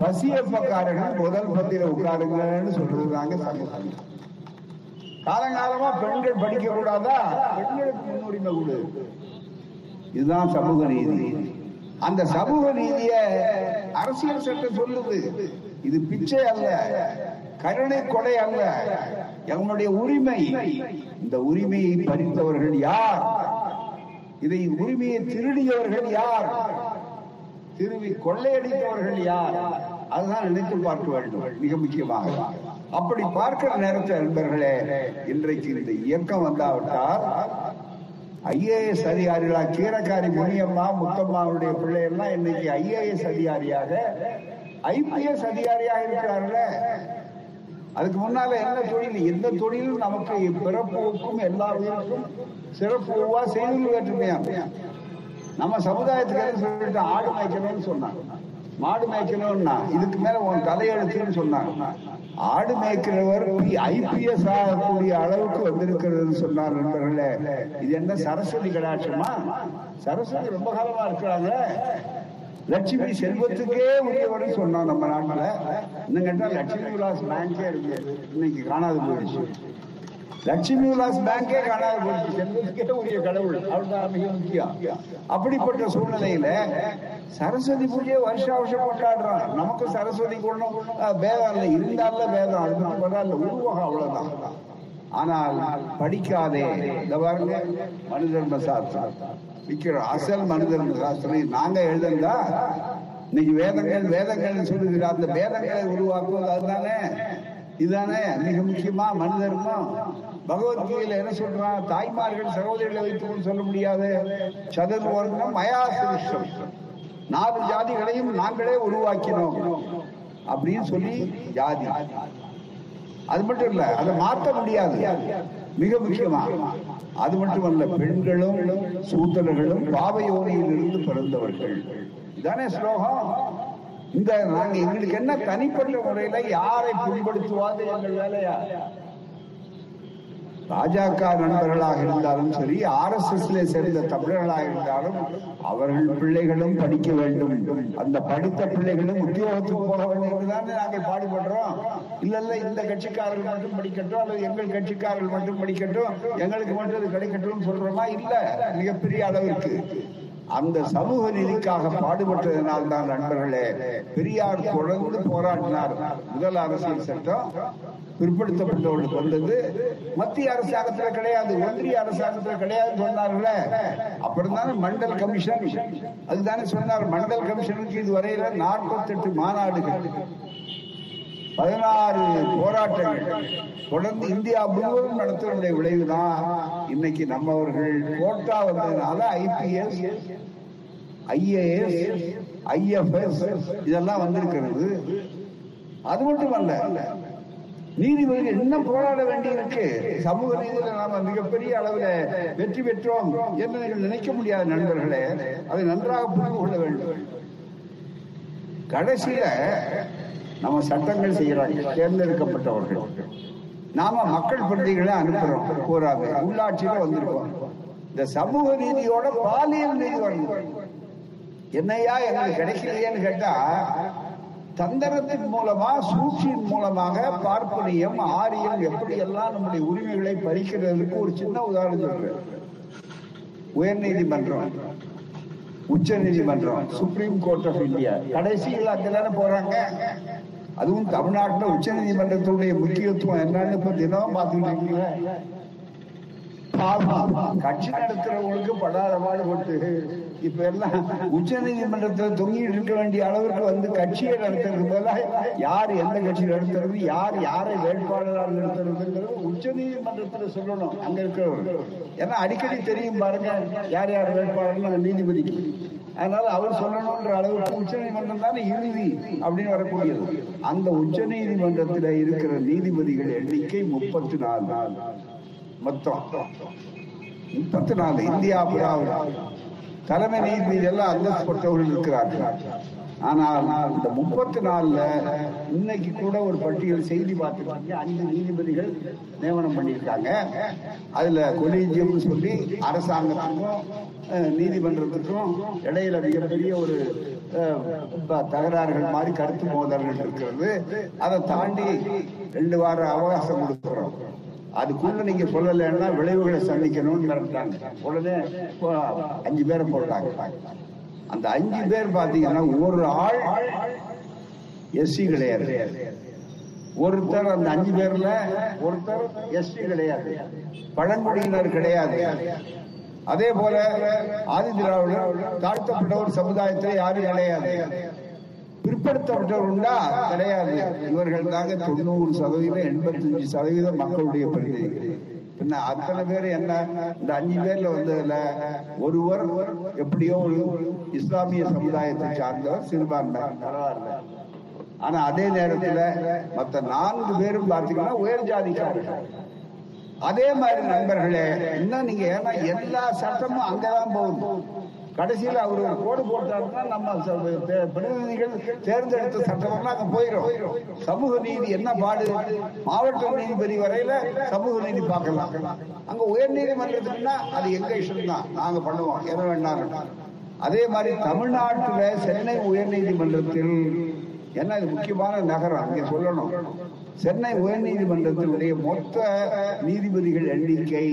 பசியப்பக்காரர்கள் முதல் பந்தியில உட்காருங்கன்னு சொல்றதுதாங்க சமூக காலங்காலமா பெண்கள் படிக்க கூடாதா பெண்களுக்கு முன்னுரிமை கொடு. இதுதான் சமூக நீதி. அந்த சமூக நீதிய அரசியல் சட்டம் சொல்லுது. இது பிச்சை அல்ல. கருணை கொலை அல்ல. எங்களுடைய உரிமை? இந்த உரிமையை பறித்தவர்கள் யார்? இதை உரிமையை திருடியவர்கள் யார்? திருவி கொள்ளையடித்தவர்கள் யார்? அதுதான் நினைத்து பார்க்க வேண்டும். மிக முக்கியமாக. அப்படி பார்க்கிற நேரத்தில் நண்பர்களே இன்றைக்கு இந்த இயக்கம் வந்தாவிட்டால் ஐஏஎஸ் அதிகாரிகளா கீரக்காரி முனியம்மா முத்தம்மாவுடைய பிள்ளைகள்லாம் இன்னைக்கு ஐஏஎஸ் அதிகாரியாக ஐபிஎஸ் அதிகாரியாக இருக்கிறார்கள. அதுக்கு முன்னால என்ன தொழில்? எந்த தொழிலும் நமக்கு பிறப்புக்கும் எல்லா உயிருக்கும் சிறப்பு செய்தி வேற்றுமையா நம்ம சமுதாயத்துக்கு சொல்லிட்டு ஆடு மேய்க்கணும்னு சொன்னாங்க. மாடு மேய்க்கணும்னா இதுக்கு மேல உன் தலையெழுத்துன்னு சொன்னாங்க. ஆடு மேய்க்கிறவர் ஐபிஎஸ் ஆகக்கூடிய அளவுக்கு வந்திருக்கிறதுன்னு சொன்னார் நண்பர்களே. இது என்ன சரஸ்வதி கடாட்சமா? சரஸ்வதி ரொம்ப காலமா இருக்கிறாங்க. லட்சுமி செல்வத்துக்கே உரியவர்னு சொன்னோம் நம்ம நாட்டுல. இன்னும் கேட்டா லட்சுமி விலாஸ் பேங்கே இருக்கு இன்னைக்கு காணாது போயிடுச்சு. லட்சுமி விலாஸ் பேங்கே காணாது போயிடுச்சு செல்வத்துக்கே உரிய கடவுள். அவர்தான் மிக முக்கியம். அப்படிப்பட்ட சூழ்நிலையில சரஸ்வதி பூஜையை வருஷ வருஷம் கொண்டாடுறான். நமக்கு சரஸ்வதி குணம் பேதம் இல்லை. இருந்தால பேதம் அது பத்தி பரவாயில்ல. உருவகம் அவ்வளவுதான். ஆனால் படிக்காதே. இந்த பாருங்க மனுதர்ம சாஸ்திரம். விற்கிறோம் அசல் மனுதர்ம சாஸ்திரம். நாங்க எழுதுந்தா இன்னைக்கு வேதங்கள் வேதங்கள் சொல்லுகிற அந்த வேதங்களை உருவாக்குவது அதுதானே? இதுதானே? மிக முக்கியமா மனுதர்மம். பகவத்கீதையில என்ன சொல்றான் தாய்மார்கள் சகோதரிகளை வைத்துக்கொண்டு சொல்ல முடியாது. சதுர்வர்ணம் மயா சிருஷ்டம். நாலு ஜாதிகளையும் நாங்களே உருவாக்கினோம் அப்படின்னு சொல்லி ஜாதி. அது மட்டும் இல்ல அதை மாற்ற முடியாது. மிக முக்கியமா அது மட்டுமல்ல பெண்களும் சூத்தர்களும் பாவயோனியில் இருந்து பிறந்தவர்கள். இதானே ஸ்லோகம்? இந்த நாங்க எங்களுக்கு என்ன தனிப்பட்ட முறையில யாரை புண்படுத்துவாது எங்கள் வேலையா? பாஜக நண்பர்களாக இருந்தாலும் சரி ஆர் எஸ் எஸ்ல சேர்ந்த தமிழர்களாக இருந்தாலும் அவர்கள் பிள்ளைகளும் படிக்க வேண்டும். அந்த படித்த பிள்ளைகளும் உத்தியோகத்துக்கு போக வேண்டும் தானே நாங்கள் பாடுபடுறோம். இல்ல இல்ல இந்த கட்சிக்காரர்கள் மட்டும் படிக்கட்டும் அல்லது எங்கள் கட்சிக்காரர்கள் மட்டும் படிக்கட்டும் எங்களுக்கு மட்டும் இது கிடைக்கட்டும் சொல்றோமா? இல்ல மிகப்பெரிய அளவிற்கு. அந்த சமூக நீதிக்காக பாடுபட்டதனால் தான் நண்பர்களே பெரியார் தொடர்ந்து போராடினார். முதல் அரசியல் சட்டம் பிற்படுத்தப்பட்டவர்களுக்கு வந்தது. மத்திய அரசாங்கத்துல கிடையாது ஒன்றிய அரசாங்கத்துல கிடையாது சொன்னார்களே. அப்புறம் தானே மண்டல் கமிஷன்? அதுதானே சொன்னார் மண்டல் கமிஷனுக்கு இதுவரையில நாற்பத்தெட்டு மாநாடுகள். பதினாறு போராட்டங்கள் தொடர்ந்து இந்தியா முழுவதும் நடத்துவதனுடைய விளைவுதான் இன்னைக்கு நம்மவர்கள் கோட்டா வந்ததுனால ஐபிஎஸ் ஐஏஎஸ் ஐஎஃப்எஸ் இதெல்லாம் வந்திருக்கிறது. அது மட்டுமல்ல நீதிபதிகள் இன்னும் போராட வேண்டியிருக்கு? சமூக நீதியில நாம மிகப்பெரிய அளவில் வெற்றி பெற்றோம் என்று நீங்கள் நினைக்க முடியாத நண்பர்களே அதை நன்றாக புரிந்து கொள்ள வேண்டும். கடைசியில நம்ம சட்டங்கள் செய்யறாங்க தேர்ந்தெடுக்கப்பட்டவர்கள். நாம மக்கள் பிரதிகளை அனுப்புறோம் போறாங்க உள்ளாட்சியில வந்திருக்கோம். இந்த சமூக நீதியோட பாலியல் நீதி வரணும் என்னையா எங்களுக்கு கிடைக்கலையேன்னு கேட்டா தந்திரத்தின் மூலமா சூழ்ச்சியின் மூலமாக பார்ப்பனியம் ஆரியம் எப்படி எல்லாம் நம்முடைய உரிமைகளை பறிக்கிறதுக்கு ஒரு சின்ன உதாரணம் சொல்றேன். உயர் நீதிமன்றம் உச்ச நீதிமன்றம் சுப்ரீம் கோர்ட் ஆஃப் இந்தியா கடைசியில் அங்கதானே போறாங்க. அதுவும் தமிழ்நாட்டில் உச்ச நீதிமன்றத்துடைய முக்கியத்துவம் என்னன்னு இப்ப தினம் பார்த்துட்டு கட்சி நடத்துறவங்களுக்கு படாத பாடுபட்டு இப்ப எல்லாம் உச்ச நீதிமன்றத்துல தொங்கிட்டு இருக்க வேண்டிய அளவுக்கு வந்து கட்சியை நடத்துறது போல யார் எந்த கட்சி நடத்துறது யார் யாரை வேட்பாளராக நிறுத்துறதுங்கிறது உச்ச நீதிமன்றத்துல சொல்லணும் அங்க இருக்கிறவர் ஏன்னா அடிக்கடி தெரியும் பாருங்க யார் யார் வேட்பாளர் நீதிபதிக்கு. அதனால அவர் சொல்லணும்ன்ற அளவுக்கு உச்ச நீதிமன்றம் தானே இறுதி அப்படின்னு வரக்கூடியது. அந்த உச்ச நீதிமன்றத்தில் இருக்கிற நீதிபதிகள் எண்ணிக்கை முப்பத்தி நாலு மொத்தம். முப்பத்தி நாலு இந்தியா தலைமை நீதிபதி எல்லாம் அந்தஸ்பட்டவர்கள் இருக்கிறார்கள். ஆனால் இந்த முப்பத்தி நாலுல இன்னைக்கு கூட ஒரு பட்டியல் செய்தி பார்த்துருக்காங்க. அஞ்சு நீதிபதிகள் நியமனம் பண்ணியிருக்காங்க. அதுல கொலீஜியம் சொல்லி அரசாங்கத்துக்கும் நீதிமன்றத்துக்கும் இடையில மிகப்பெரிய ஒரு தகராறுகள் மாதிரி கருத்து மோதல்கள் இருக்கிறது. அதை தாண்டி ரெண்டு வார அவகாசம் கொடுக்கிறோம். அதுக்குள்ள நீங்க சொல்லலைன்னா விளைவுகளை சந்திக்கணும்னு நினைக்கிறாங்க உடனே அஞ்சு பேரை போட்டாங்க. அந்த அஞ்சு பேர் பாத்தீங்கன்னா ஒரு ஆள் எஸ்சி கிடையாது. ஒருத்தர் அந்த அஞ்சு பேர்ல ஒருத்தர் எஸ்சி கிடையாது. பழங்குடியினர் கிடையாது. அதே போல ஆதி திராவிடர் தாழ்த்தப்பட்டவர் சமுதாயத்தில் யாரும் கிடையாது. பிற்படுத்தப்பட்டவர் உண்டா? கிடையாது. இவர்கள் தாங்க தொண்ணூறு சதவீதம் எண்பத்தஞ்சு சதவீதம் மக்களுடைய பிரதிநிதிகள் என்ன அத்தனை பேர் என்ன? இந்த அஞ்சு பேர்ல வந்ததுல ஒருவர் எப்படியோ ஒரு இஸ்லாமிய சமுதாயத்தை சார்ந்தவர் சிறுபான்மை. பரவாயில்ல ஆனா அதே நேரத்துல மத்த நான்கு பேரும் பார்த்தீங்கன்னா உயர் ஜாதிக்காரர்கள். அதே மாதிரி நண்பர்களே இன்னும் நீங்க ஏன்னா எல்லா சட்டமும் அங்கதான் போகும். கடைசியில் அவர் ஒரு கோடு போட்டாருன்னா நம்ம பிரதிநிதிகள் தேர்ந்தெடுத்த சட்டமன்றம் அங்கே போயிடும் சமூக நீதி என்ன பாடு? மாவட்ட நீதிபதி வரையில சமூக நீதி பார்க்கலாம். அங்க உயர் நீதிமன்றத்துக்குன்னா அது எங்க இஷ்டம் தான் நாங்க பண்ணுவோம். எதை வேண்டாம் அதே மாதிரி தமிழ்நாட்டுல சென்னை உயர் நீதிமன்றத்தில் என்ன இது முக்கியமான நகரம்? அங்கே சொல்லணும். சென்னை உயர்நீதிமன்றத்தினுடைய மொத்த நீதிபதிகள் எண்ணிக்கை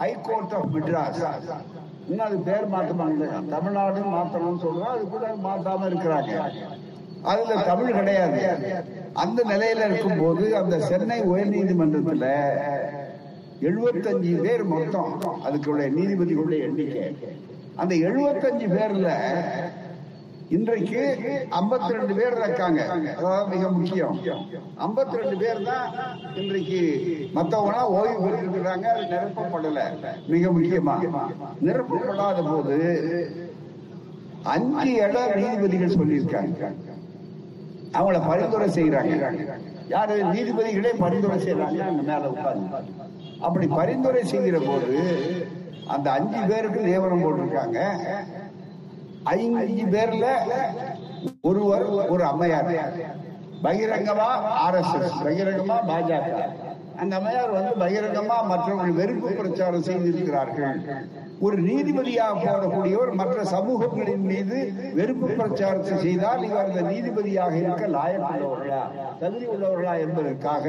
ஹைகோர்ட் ஆஃப் மெட்ராஸ் இன்னும் அது பேர் மாற்றமாங்க தமிழ்நாடு மாற்றணும்னு சொல்றோம் அது கூட மாத்தாம இருக்கிறாங்க. அதுல தமிழ் கிடையாது. அந்த நிலையில இருக்கும்போது அந்த சென்னை உயர் நீதிமன்றத்துல எழுபத்தஞ்சு பேர் மொத்தம் அதுக்குள்ள நீதிபதிகளுடைய எண்ணிக்கை. அந்த எழுபத்தஞ்சு பேர்ல இன்றைக்கு 52 ரெண்டு பேர் இருக்காங்க. அதாவது மிக முக்கியம். 52 ரெண்டு பேர் தான் இன்றைக்கு மத்தவங்களா ஓய்வு பெற்றிருக்கிறாங்க அது நிரப்பப்படல. மிக முக்கியமா. நிரப்பப்படாத போது அஞ்சு இடம் நீதிபதிகள் சொல்லியிருக்காங்க. அவங்கள பரிந்துரை செய்யறாங்க யாரு? நீதிபதிகளே பரிந்துரை செய்யறாங்க மேல உட்கார்ந்து. அப்படி பரிந்துரை செய்கிற போது அந்த அஞ்சு பேருக்கு நியமனம் போட்டிருக்காங்க. ஐந்து பேர்ல ஒருவர் ஒரு அம்மையார். பகிரங்கமா ஆர் எஸ் எஸ் பகிரங்கமா பாஜக. அந்த அம்மையார் வந்து பகிரங்கமா மற்றவர்கள் வெறுப்பு பிரச்சாரம் செய்திருக்கிறார்கள். ஒரு நீதிபதியாக போடக்கூடியவர் மற்ற சமூகங்களின் மீது வெறுப்பு பிரச்சாரத்தை செய்தால் இவர் அந்த நீதிபதியாக இருக்க லாயக்குள்ளவர்களா தகுதி உள்ளவர்களா என்பதற்காக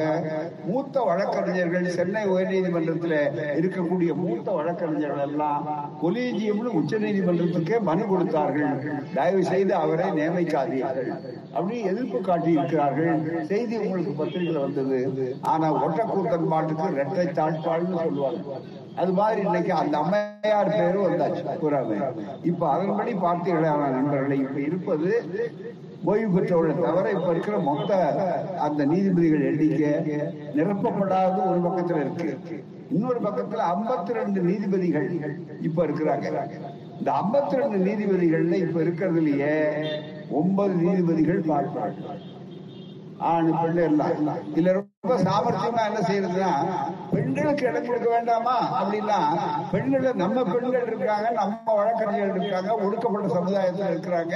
மூத்த வழக்கறிஞர்கள் சென்னை உயர்நீதிமன்றத்தில் இருக்கக்கூடிய மூத்த வழக்கறிஞர்கள் எல்லாம் கொலீஜியம்னு உச்ச நீதிமன்றத்துக்கே மனு கொடுத்தார்கள். தயவு செய்து அவரை நியமிக்காதீர்கள். அப்படி எதிர்ப்பு காட்டி இருக்கிறார்கள் செய்தி உங்களுக்கு பத்திரிகையில் வந்தது. ஆனா ஒட்டக்கூத்தன் மாட்டுக்கு ரெட்டை தாழ்பாள்னு சொல்லுவாங்க. அது மாதிரி இன்னைக்கு அந்த அம்மையார் பேரும் வந்தாச்சு கூறாம இப்ப அதன்படி பார்த்தீர்களான நண்பர்களை? இப்ப இருப்பது ஓய்வு பெற்றவர்களை தவிர இப்ப இருக்கிற மொத்த அந்த நீதிபதிகள் எண்ணிக்கை நிரப்பப்படாத ஒரு பக்கத்துல இருக்கு. இன்னொரு பக்கத்துல 52 ரெண்டு நீதிபதிகள் இப்ப இருக்கிறாங்க. இந்த 52 ரெண்டு நீதிபதிகள்ல இப்ப இருக்கிறதுலயே ஒன்பது நீதிபதிகள் பார்ப்பார்கள் ஆண் பிள்ளை எல்லாம். இல்ல ரொம்ப சாமர்த்தியமா என்ன செய்யறதுன்னா பெண்களுக்கு இடம் கொடுக்க வேண்டாமா? அப்படின்னா பெண்கள் நம்ம பெண்கள் இருக்காங்க நம்ம வழக்கறிஞர்கள் இருக்காங்க ஒடுக்கப்பட்ட சமுதாயத்தில் இருக்கிறாங்க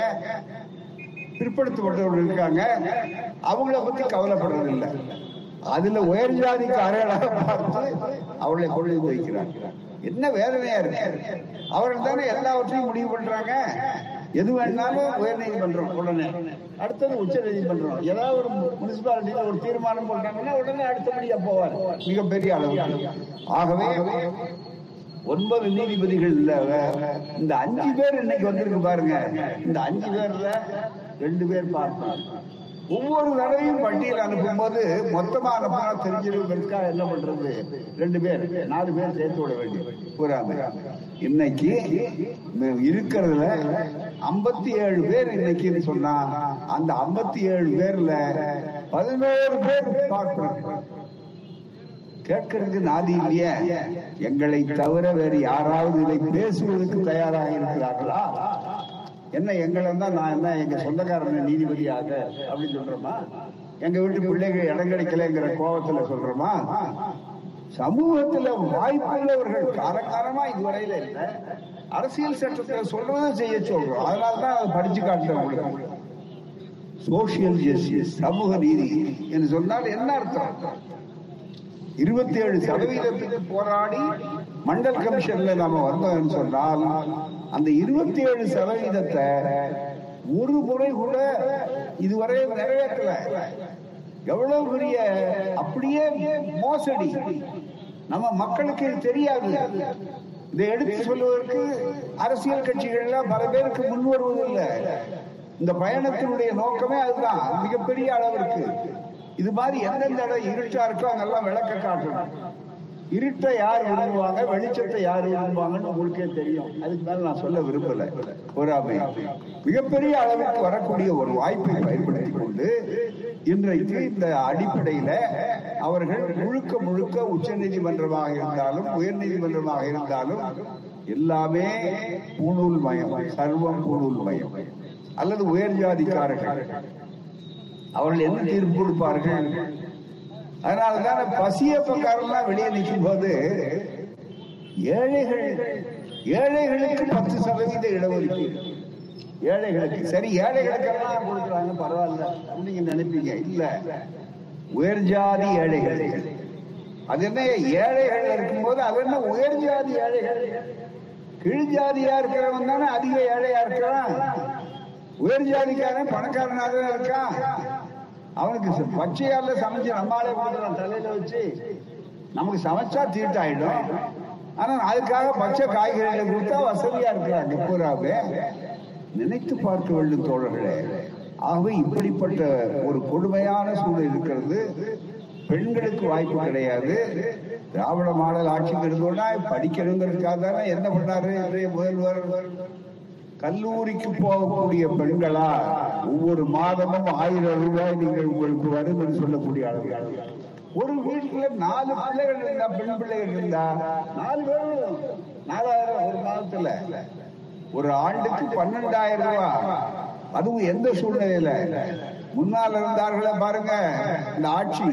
பிற்படுத்தப்பட்டவர்கள் இருக்காங்க அவங்கள பத்தி கவலைப்படுறது இல்லை அதுல உயர் ஜாதிக்கு அறையலாக பார்த்து அவளை கொள்ளி வைக்கிறாங்க என்ன வேதனையா இருக்கு? அவர்கள் தானே எல்லாவற்றையும் முடிவு பண்றாங்க. எது வேணாலும் உயர் நீதிமன்றம் உடனே. அடுத்தது உச்ச நீதிமன்றம். ஏதாவது ஒரு முனிசிபாலிட்டியில ஒரு தீர்மானம் போட்டாங்கன்னா உடனே அடுத்தபடியா போவார். மிகப்பெரிய அளவு. ஆகவே ஒன்பது நீதிபதிகள் இல்ல. இந்த அஞ்சு பேர் இன்னைக்கு வந்திருக்கு பாருங்க. இந்த அஞ்சு பேர்ல ரெண்டு பேர் பார்ப்பாங்க ஒவ்வொரு தடவையும் பட்டியல் அனுப்பும் போது மொத்தமா அனுப்பினா தெரிஞ்சிருக்கிறதுக்காக என்ன பண்றது? ரெண்டு பேர் நாலு பேர் சேர்த்து விட வேண்டிய கூறாம இன்னைக்கு இருக்கிறதுல ஐம்பத்தி ஏழு பேர் இன்னைக்குன்னு சொன்னா அந்த ஐம்பத்தி ஏழு பேர்ல பதினோரு பேர் பார்க்கணும். கேட்கறதுக்கு நாதி இல்லையே? எங்களை தவிர வேறு யாராவது இதை பேசுவதற்கு தயாராக இருக்கிறார்களா? என்ன எங்களை தான் நான் என்ன எங்க சொந்தக்காரங்க நீதிபதியாக அப்படின்னு சொல்றோமா? எங்க வீட்டு பிள்ளைகள் இடம் கிடைக்கலங்கிற கோபத்துல சொல்றோமா? சமூகத்துல வாய்ப்புள்ளவர்கள் காரக்காரமா இதுவரையில இல்லை. அரசியல் சட்டத்தில் சொல்றதை செய்ய சொல்றோம். அதனாலதான் அதை படிச்சு காட்டுறேன் உங்களுக்கு சோசியல் ஜஸ்டிஸ் சமூக நீதி என்று சொன்னால் என்ன அர்த்தம்? இருபத்தி ஏழு சதவீதத்துக்கு போராடி மண்டல் கமிஷன்ல நாம வந்தோம்னு சொன்னால் அந்த இருபத்தி ஏழு சதவீதத்தை ஒரு முறை கூட இதுவரை நிறைவேற்றல. எவ்வளவு பெரிய அப்படியே மோசடி. நம்ம மக்களுக்கு தெரியாது. இதை எடுத்து சொல்வதற்கு அரசியல் கட்சிகள்லாம் பல பேருக்கு முன் வருவதில்லை இந்த பயணத்தினுடைய நோக்கமே அதுதான். மிகப்பெரிய அளவிற்கு. இது மாதிரி எந்தெந்த இடம் இருட்டா இருக்கோ அங்கெல்லாம் விளக்க காட்டணும் இருட்டை யார் விரும்புவாங்க வெளிச்சத்தை யார் விரும்புவாங்கன்னு உங்களுக்கே தெரியும். அதுக்கு மேல நான் சொல்ல விரும்பல. பொறாமை. மிகப்பெரிய அளவிற்கு வரக்கூடிய ஒரு வாய்ப்பை பயன்படுத்திக் கொண்டு இன்றைக்கு இந்த அடிப்படையில அவர்கள் முழுக்க முழுக்க உச்ச நீதிமன்றமாக இருந்தாலும் உயர் நீதிமன்றமாக இருந்தாலும் எல்லாமே பூணூல் மயம் சர்வம் பூணூல் மயம் அல்லது உயர் ஜாதிக்காரர்கள். அவர்கள் என்ன தீர்ப்பு கொடுப்பார்கள்? அதனாலதான் பசியப்பக்காரெல்லாம் வெளியே நிற்கும் போது ஏழைகள் ஏழைகளுக்கு பத்து சதவீத இடஒதுக்கீடு. ஏழைகளுக்கு சரி ஏழைகளுக்கெல்லாம் கொடுக்குறாங்க பரவாயில்ல. நீங்க நினைப்பீங்க. இல்ல. உயர் ஜாதி ஏழைகள். அது என்ன ஏழைகள் இருக்கும்போது அது என்ன உயர் ஜாதி ஏழைகள்? கீழ்ஜாதியா இருக்கிறவன் தானே அதிக ஏழையா இருக்கிறான்? உயர் ஜாதிக்காரன் பணக்காரனாக தான் இருக்கான். அவனுக்கு பச்சையால சமைச்சு நம்மாலே கொடுக்குறான் தலையில வச்சு. நமக்கு சமைச்சா தீட்டாயிடும். ஆனா அதுக்காக பச்சை காய்கறிகளை கொடுத்தா வசதியா இருக்கிறாங்க பூராவே. நினைத்து பார்க்க வேண்டும் தோழர்களே. ஆகவே இப்படிப்பட்ட ஒரு கொடுமையான சூழல் இருக்கிறது. பெண்களுக்கு வாய்ப்பு கிடையாது. திராவிட மாடல் ஆட்சிக்கு இருந்தோம்னா படிக்கணுங்கிறதுக்காக தானே என்ன பண்ணாரு? இன்றைய முதல்வர். கல்லூரிக்கு போகக்கூடிய பெண்களா ஒவ்வொரு மாதமும் ஆயிரம் ரூபாய் நீங்கள் உங்களுக்கு வரும் என்று சொல்லக்கூடிய அளவு ஒரு வீட்டுல நாலு பிள்ளைகள் இருந்தா பெண் பிள்ளைகள் இருந்தா நாலு பேரும் நாலாயிரம் ஒரு மாதத்துல ஒரு ஆண்டுக்கு பன்னெண்டாயிரம் ரூபாய் அதுவும் எந்த சூழ்நிலையில? முன்னால் இருந்தார்களே பாருங்க இந்த ஆட்சி.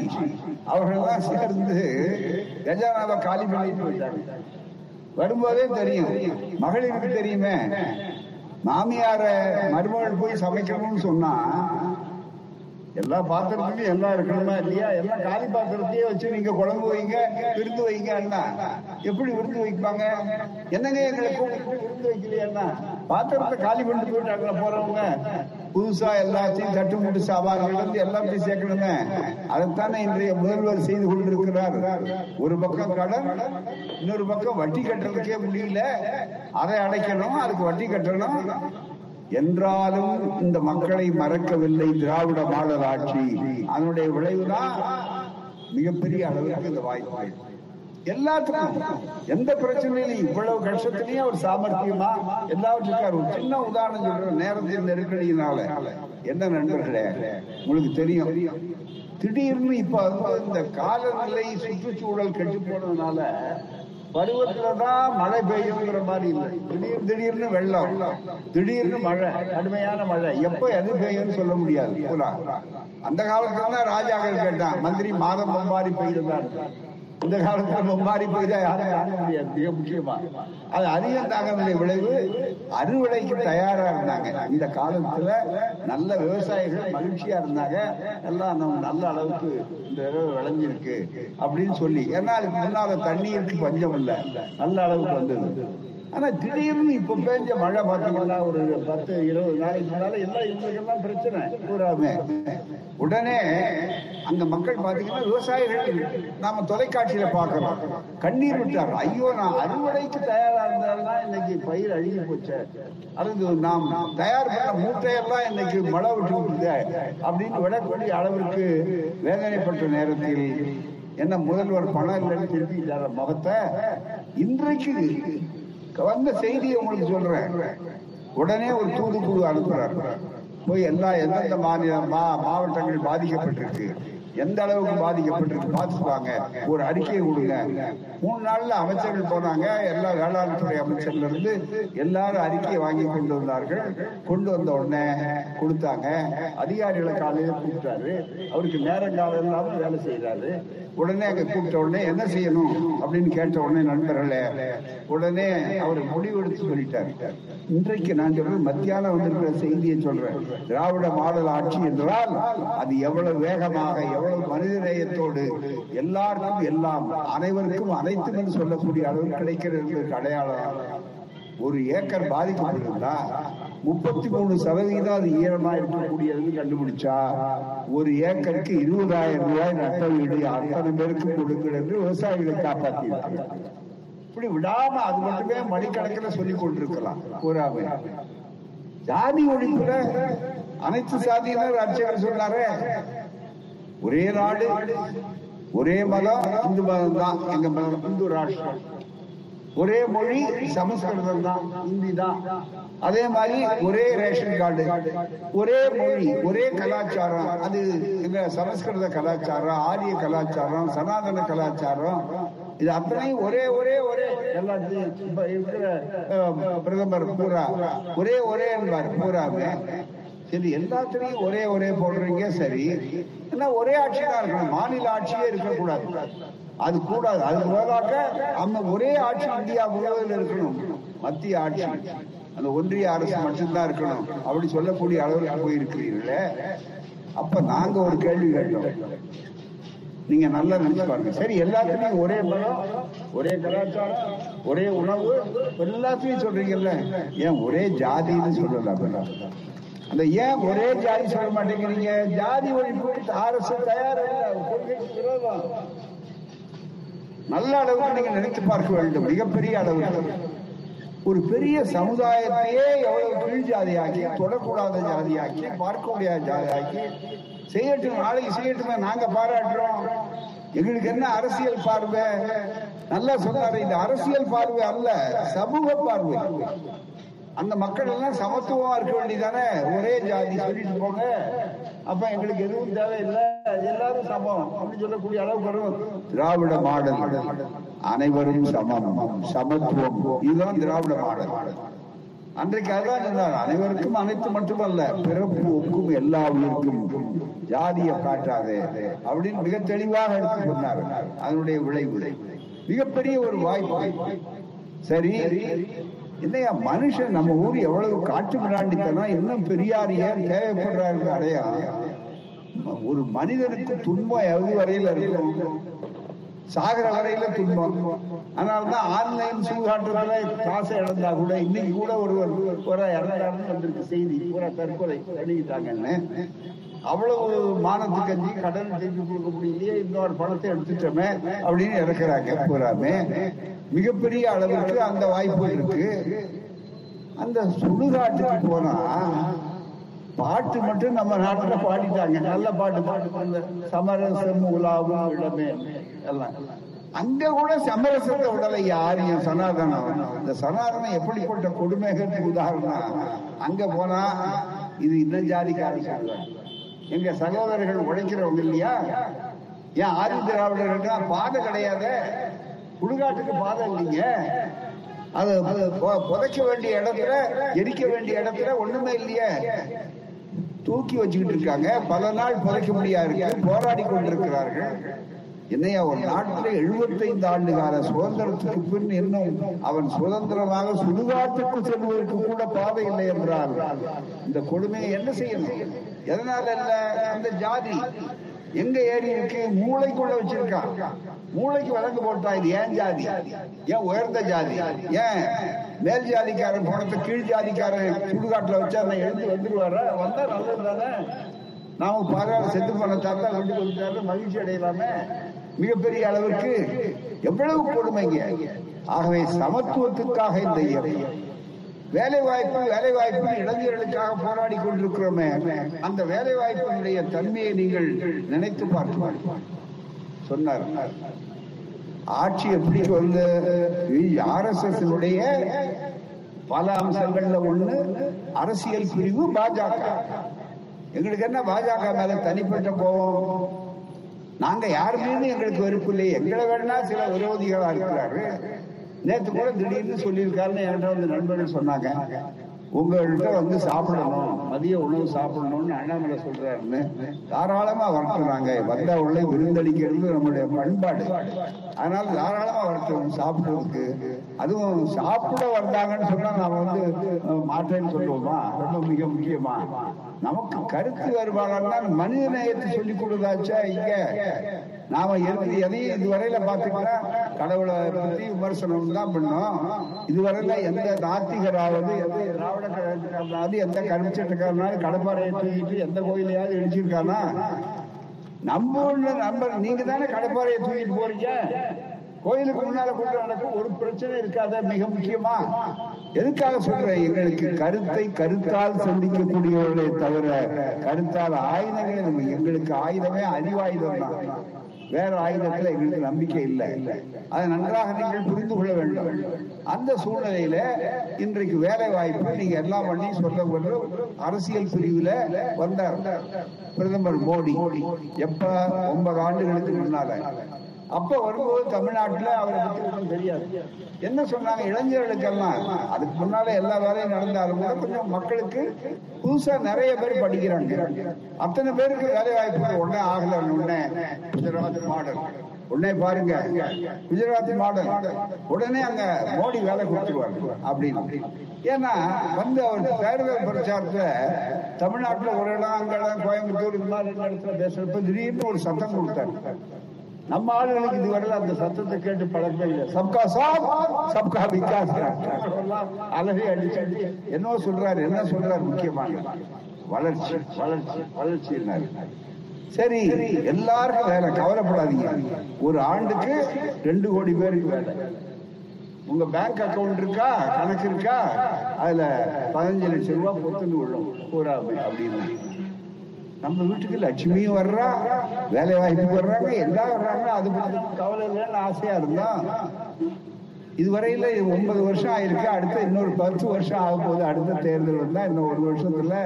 அவர்கள் தான் சேர்ந்து கஜானாவை காலி பண்ணிட்டு போயிட்டாங்க. வரும்போதே தெரியும் மகளிருக்கு தெரியுமே மாமியார மருமகள் போய் சமைக்கணும்னு சொன்னா எல்லா பாத்திரத்துலயும் எல்லாம் இருக்கணுமா இல்லையா? எல்லாம் காலி பாத்திரத்தையே வச்சு நீங்க குழம்பு வைங்க விருந்து வைங்கன்னா எப்படி விருந்து வைப்பாங்க? என்னங்க எங்களை விருந்து வைக்கலையா பாத்திரத்தை காலி பண்ணிட்டு போயிட்டாங்களா போறவங்க புதுசா எல்லாத்தையும் தட்டு முட்டு சாபான்கள் இருந்து எல்லாம் போய் சேர்க்கணுமே. அதைத்தானே இன்றைய முதல்வர் செய்து கொண்டிருக்கிறார். ஒரு பக்கம் கடன் இன்னொரு பக்கம் வட்டி கட்டுறதுக்கே முடியல. அதை அடைக்கணும் அதுக்கு வட்டி கட்டணும். என்றாலும் இந்த மக்களை மறக்கவில்லை திராவிட மாடல் ஆட்சி. அதனுடைய விளைவுதான் மிகப்பெரிய அளவிற்கு இந்த வாய்ப்பு. எல்லாத்துக்கும் எந்த பிரச்சனையிலும் இவ்வளவு கஷ்டத்திலையும் அவர் சாமர்த்தியமா எல்லாவற்றுக்கும் ஒரு சின்ன உதாரணம் சொல்ற நேரத்தின் நெருக்கடியினால. என்ன நண்பர்களே? உங்களுக்கு தெரியும். திடீர்னு இப்ப வந்து இந்த காலநிலை சுற்றுச்சூழல் கெட்டு போனதுனால பருவத்துலதான் மழை பெய்யுங்கிற மாதிரி இல்லை. திடீர் திடீர்னு வெள்ளம் திடீர்னு மழை கடுமையான மழை. எப்ப எது பெய்யும்னு சொல்ல முடியாது. அந்த காலத்துல தான் ராஜாக்கள் கேட்டான் மந்திரி மாதம் மாதிரி பெய்யுதான் இந்த காலத்துல மும்பாரி பெய்தா யாரும் தாங்க முடியாது மிக முக்கியமா. அது அதிகம் தாங்கக்கூடிய விளைவு. அறுவடைக்கு தயாரா இருந்தாங்க. இந்த காலத்துல நல்ல விவசாயிகள் மகிழ்ச்சியா இருந்தாங்க. எல்லாம் நம்ம நல்ல அளவுக்கு இந்த தடவை விளைஞ்சிருக்கு அப்படின்னு சொல்லி. ஏன்னா அதுக்கு முன்னால தண்ணீருக்கு பஞ்சம் இல்ல. நல்ல அளவுக்கு வந்தது. ஆனா திடீர்னு இப்ப பேஞ்ச மழை பார்த்தீங்களா ஒரு பத்து இருபது நாளைக்கு முன்னால எல்லாம் இவங்களுக்கெல்லாம் பிரச்சனை. பூராமே உடனே அந்த மக்கள் பாத்தீங்கன்னா விவசாயிகள் நாம தொலைக்காட்சியில பாக்குறோம் கண்ணீர் விட்டார் ஐயோ நான் அறுவடைக்கு தயாரா இருந்தால்தான் இன்னைக்கு பயிர் அழுகி போச்சு. அது நாம் தயார் பண்ண மூட்டையெல்லாம் இன்னைக்கு மழை விட்டு விட்டுது அப்படின்னு விடக்கூடிய அளவிற்கு வேதனைப்பட்ட நேரத்தில் என்ன முதல்வர் பணம் இல்லைன்னு திருப்பிட்டார முகத்தை? இன்றைக்கு வந்த செய்தியை உங்களுக்கு சொல்றேன். உடனே ஒரு தூதுக்குழு அனுப்புறார். போய் எல்லா எந்தெந்த மாநில மா- மாவட்டங்கள் பாதிக்கப்பட்டிருக்கு? எந்த அளவுக்கு பாதிக்கப்பட்டிருக்கு? பார்த்துப்பாங்க ஒரு அறிக்கையை கொடுங்க. மூணு நாள்ல அமைச்சர்கள் போனாங்க. எல்லா வேளாண் துறை அமைச்சர்ல இருந்து எல்லாரும் அறிக்கையை வாங்கி கொண்டு வந்தார்கள். கொண்டு வந்த உடனே கொடுத்தாங்க. அதிகாரிகளை காலையில கூப்பிட்டாரு. அவருக்கு நேரம் காலம் வேலை செய்யறாரு உடனே அங்க கூப்பிட்ட உடனே என்ன செய்யணும் அப்படின்னு கேட்ட உடனே நண்பர்களே உடனே அவர் முடிவெடுத்து சொல்லிட்டாரு. இன்றைக்கு நான் சொல்றேன் மத்தியானம் வந்திருக்கிற செய்தியை சொல்றேன். திராவிட மாடல் ஆட்சி என்றால் அது எவ்வளவு வேகமாக எவ்வளவு மனிதநேயத்தோடு எல்லாருக்கும் எல்லாம் அனைவருக்கும் அனைத்தும் என்று சொல்லக்கூடிய அளவு கிடைக்கிறது என்பதற்கு அடையாளம். ஒரு ஏக்கர் பாதிக்கப்பட்டிருந்தா முப்பத்தி மூணு சதவீதம் அது ஈரமா இருக்கக்கூடியதுன்னு கண்டுபிடிச்சா ஒரு ஏக்கருக்கு இருபதாயிரம் ரூபாய் நட்ட வீடு அத்தனை பேருக்கு கொடுக்கிறது விவசாயிகளை காப்பாத்தி இப்படி விடாம அது மட்டுமே மணிக்கணக்கில் சொல்லிக் கொண்டிருக்கலாம். கூறாம ஜாதி ஒழிப்புல அனைத்து சாதியினர் அர்ச்சகர் சொன்னாரே ஒரே நாடு ஒரே மதம் இந்து மதம் தான் எங்க மதம் இந்து ராஷ்டிரம். ஒரே மொழி சமஸ்கிருதம் தான் ஹிந்தி தான் அதே மாதிரி ஒரே ரேஷன் கார்டு ஒரே மொழி ஒரே கலாச்சாரம். அது எங்க சமஸ்கிருத கலாச்சாரம் ஆரிய கலாச்சாரம் சனாதன கலாச்சாரம். இது அத்தனையும் ஒரே ஒரே ஒரே. எல்லாத்தையும் இப்ப இருக்கிற பிரதமர் பூரா ஒரே ஒரே என்பார் பூராவே. சரி எல்லாத்துலயும் ஒரே ஒரே போடுறீங்க சரி. ஏன்னா ஒரே ஆட்சி தான் இருக்கணும். மாநில ஆட்சியே இருக்கக்கூடாது. அது கூடாது. அதுக்கு பதிலாக நம்ம ஒரே ஆட்சி இந்தியா முழுவதில் இருக்கணும். மத்திய ஆட்சி. அந்த ஒன்றிய அரசு மட்டும்தான் இருக்கணும். அப்படி சொல்லக்கூடிய அளவுக்கு போயிருக்கிறீர்கள. அப்ப நாங்க ஒரு கேள்வி கேட்டோம். நீங்க நல்லா நினைச்சு பாருங்க. சரி எல்லாத்துலயும் ஒரே பலம் ஒரே கலாச்சாரம் ஒரே உணவு எல்லாத்தையும் சொல்றீங்கல்ல. ஏன் ஒரே ஜாதின்னு சொல்லல அந்த ஏன் ஒரே ஜாதி சொல்ல மாட்டேங்கிறீங்க? ஜாதி ஒழிப்பு அரசு தயார் விரோதம் நல்ல அளவுக்கு நீங்க நினைத்து பார்க்க வேண்டும். மிகப்பெரிய அளவுக்கு ஒரு பெரிய சமுதாயத்தையே எவ்வளவு கீழ் ஜாதியாக்கி தொடக்கூடாத ஜாதியாக்கி பார்க்க முடியாத ஜாதியாக்கி செய்யட்டும் நாளைக்கு செய்யட்டும் நாங்க பாராட்டுறோம். எங்களுக்கு என்ன அரசியல் பார்வை? நல்லா சொன்னாரு. இந்த அரசியல் பார்வை அல்ல சமூக பார்வை. அந்த மக்கள் எல்லாம் சமத்துவமா இருக்க வேண்டியதானே ஒரே ஜாதி சொல்லிட்டு போங்க. அப்ப எங்களுக்கு எதுவும் தேவையில்லை. எல்லாரும் சமம் அப்படின்னு சொல்லக்கூடிய அளவுக்கு வரும். திராவிட மாடல் அனைவரும் சமம். சமத்துவம். இதுதான் திராவிட மாடல். அன்றைக்கு அதான் சொன்னார். அனைவருக்கும் அனைத்து மட்டுமல்ல பிறப்பு ஒக்கும் எல்லா உயிருக்கும். ஜாதியை காட்டாதே அப்படின்னு மிக தெளிவாக எடுத்து சொன்னார் அதனுடைய விளைவு. மிகப்பெரிய ஒரு வாய்ப்பு. சரி இல்லையா மனுஷன் நம்ம ஊர் எவ்வளவு காட்டு மிராண்டித்தனம் இன்னும் பெரியார் ஏன் தேவைப்படுறாரு அடையா? ஒரு மனிதனுக்கு துன்பம் எவ்வளவு வரையில இருக்கும்? சாகர வரையில துன்பம். அதனாலதான் ஆன்லைன் சூதாட்டத்துல காசை இழந்தா கூட இன்னைக்கு கூட ஒருவர் ஒரு இறந்தாருன்னு வந்திருக்கு செய்தி. பூரா தற்கொலை பண்ணிக்கிட்டாங்கன்னு. அவ்வளவு மானத்து கஞ்சி கடன் செஞ்சு கொடுக்க முடியலையே இன்னொரு பணத்தை எடுத்துட்டோமே அப்படின்னு இறக்குறாங்க பூராமே மிகப்பெரிய அளவுக்கு அந்த வாய்ப்பு இருக்கு. அந்த சுடுகாட்டுக்கு போனா பாட்டு மட்டும் நம்ம நாட்டுல பாடிட்டாங்க. நல்ல பாட்டு பாட்டு சமரசம் உலாவும் இடமே. எல்லாம். அங்க கூட சமரசத்தை விடலை யாரையும் சனாதனம். இந்த சனாதனம் எப்படிப்பட்ட கொடுமைகளுக்கு உதாரணம் அங்க போனா இது இந்த ஜாதி காரிக்கார எங்க சகோதரர்கள் உழைக்கிறவங்க இல்லையா? ஏன் ஆதி திராவிடர்கள் பாதை கிடையாது? சுடுகாட்டுக்கு பாதை இல்லைங்க. அது புதைக்க வேண்டிய இடத்துல எரிக்க வேண்டிய இடத்துல ஒண்ணுமே இல்லையே. தூக்கி வச்சுக்கிட்டு இருக்காங்க. பல நாள் புதைக்க முடியாது போராடி கொண்டிருக்கிறார்கள். என்னையா ஒரு நாட்டில் எழுபத்தைந்து ஆண்டு கால சுதந்திரத்துக்கு பின் இன்னும் அவன் சுதந்திரமாக சுடுகாட்டுக்கு செல்வதற்கு கூட பாதை இல்லை என்றால் இந்த கொடுமையை என்ன செய்யணும்? எதனால இல்ல? அந்த ஜாதி. எங்க ஏறி இருக்கு? மூளைக்குள்ள வச்சிருக்கான். மூளைக்கு வழக்கு போட்டா இது ஏன் ஜாதி? ஏன் உயர்ந்த ஜாதி? ஏன்? மேல் ஜாதிக்காரன் போனது கீழ் ஜாதிக்காரன் சுடுகாட்டுல வச்சா நான் எழுந்து வந்துருவாரு? வந்தா நல்லது தானே. நாம பாராள செத்து போன தாத்தா வீட்டுக்கு வந்துட்டாரு மகிழ்ச்சி அடையலாமே? மிகப்பெரிய அளவிற்கு எவ்வளவு கொடுமைங்க. ஆகவே சமத்துவத்துக்காக இந்த இயக்கம். வேலை வாய்ப்பு வேலை வாய்ப்பு இளைஞர்களுக்காக போராடி கொண்டிருக்கிறோமே. அந்த வேலை வாய்ப்பினுடைய தன்மையை நீங்கள் நினைத்து பார்த்து பார்ப்பார்கள் சொன்னார். ஆட்சி எப்படி வந்து ஆர்எஸ்எஸ்னுடைய பல அம்சங்கள்ல ஒண்ணு அரசியல் பிரிவு பாஜக. எங்களுக்கு என்ன பாஜக மேல தனிப்பட்ட கோபம்? நாங்க யார் மீது எங்களுக்கு வெறுப்பு இல்லை எங்களை வேணா சில விரோதிகளா இருக்கிறாரு. நேற்று கூட திடீர்னு சொல்லியிருக்காருன்னு என்கிட்ட வந்து நண்பர்கள் சொன்னாங்க. உங்கள்கிட்ட வந்து சாப்பிடணும். மதிய உணவு சாப்பிடணும்னு அண்ணாமலை சொல்றாருன்னு தாராளமா வளர்த்துறாங்க வந்த உள்ள விருந்தளிக்கிறது நம்மளுடைய பண்பாடு. அதனால தாராளமா வரட்டும் சாப்பிடுறதுக்கு. அதுவும் சாப்பிட வந்தாங்கன்னு சொன்னா நாம வந்து மாற்றேன்னு சொல்லுவோமா? ரொம்ப மிக முக்கியமா. நமக்கு கருத்து வேறுபாடுனா மனித நேயத்தை சொல்லிக் கொடுத்தாச்சா இங்க? நாம எது எதையும் இதுவரையில பாத்தீங்கன்னா கடவுளை பத்தி விமர்சனம் தான் பண்ணோம். இதுவரையில எந்த நாத்திகராவது எந்த திராவிட கழகத்துக்காரனாவது எந்த கருமிச்சட்டுக்காரனாவது கடப்பாறையை தூக்கிட்டு எந்த கோயிலையாவது இடிச்சிருக்கானா? நம்ம உள்ள நம்ம நீங்க தானே கடப்பாறையை தூக்கிட்டு போறீங்க. கோயிலுக்கு முன்னால கொண்டு நடக்கும் ஒரு பிரச்சனை இருக்காத மிக முக்கியமா. எதுக்காக சொல்றேன்? எங்களுக்கு கருத்தை கருத்தால் சந்திக்கக்கூடியவர்களை தவிர கருத்தால் ஆயுதங்களே எங்களுக்கு ஆயுதமே அறிவாயுதம் தான் வேற ஆயுதத்துல எங்களுக்கு நம்பிக்கை இல்லை. அதை நன்றாக நீங்கள் புரிந்து கொள்ள வேண்டும். அந்த சூழ்நிலையில இன்றைக்கு வேலை வாய்ப்பு நீங்க எல்லாம் பண்ணி சொல்ல கொண்டு அரசியல் பிரிவுல வந்தார் பிரதமர் மோடி. எப்ப? ஒன்பது ஆண்டுகளுக்கு முன்னால. அப்ப வரும்போது தமிழ்நாட்டுல அவரை பத்தி ஒன்றும் தெரியாது. என்ன சொன்னாங்க இளைஞர்களுக்கெல்லாம்? அதுக்கு முன்னால எல்லா வேலையும் நடந்தாலும் கொஞ்சம் மக்களுக்கு புதுசா நிறைய பேர் படிக்கிறாங்க. அத்தனை பேருக்கு வேலை வாய்ப்பு உடனே ஆகல உடனே குஜராத் மாடல் உடனே பாருங்க குஜராத் மாடல் உடனே அங்க மோடி வேலை கொடுத்துருவாங்க அப்படின்னு. ஏன்னா வந்து அவர் தேர்தல் பிரச்சாரத்துல தமிழ்நாட்டுல ஒரு இடம் அங்க இடம் கோயம்புத்தூர் இந்த மாதிரி இடத்துல பேசுறப்ப திடீர்னு ஒரு சத்தம் கொடுத்தாரு. நம்ம ஆளுகளுக்கு இதுவரையில் அந்த சத்தத்தை கேட்டு பழக்கமே இல்லை. சப்கா சாப் சப்கா விகாஸ் அழகை அடிச்சு என்ன சொல்றாரு என்ன சொல்றாரு முக்கியமான வளர்ச்சி வளர்ச்சி வளர்ச்சி சரி எல்லாருக்கும் வேலை கவலைப்படாதீங்க. ஒரு ஆண்டுக்கு ரெண்டு கோடி பேருக்கு வேலை. உங்க பேங்க் அக்கவுண்ட் இருக்கா கணக்கு இருக்கா? அதுல பதினஞ்சு லட்சம் ரூபாய் பொத்துன்னு உள்ளோம். பூராமே அப்படின்னு. நம்ம வீட்டுக்கு லட்சுமியும் வர்றா வேலை வாய்ப்பு வர்றாங்க எல்லாம் வர்றாங்க அது பத்தி கவலை இல்லைன்னு ஆசையா இருந்தோம் இதுவரையில ஒன்பது வருஷம் ஆயிருக்கு அடுத்து இன்னொரு பத்து வருஷம் ஆக போகுது அடுத்த தேர்தல் வந்தா இன்னும் ஒரு வருஷத்துல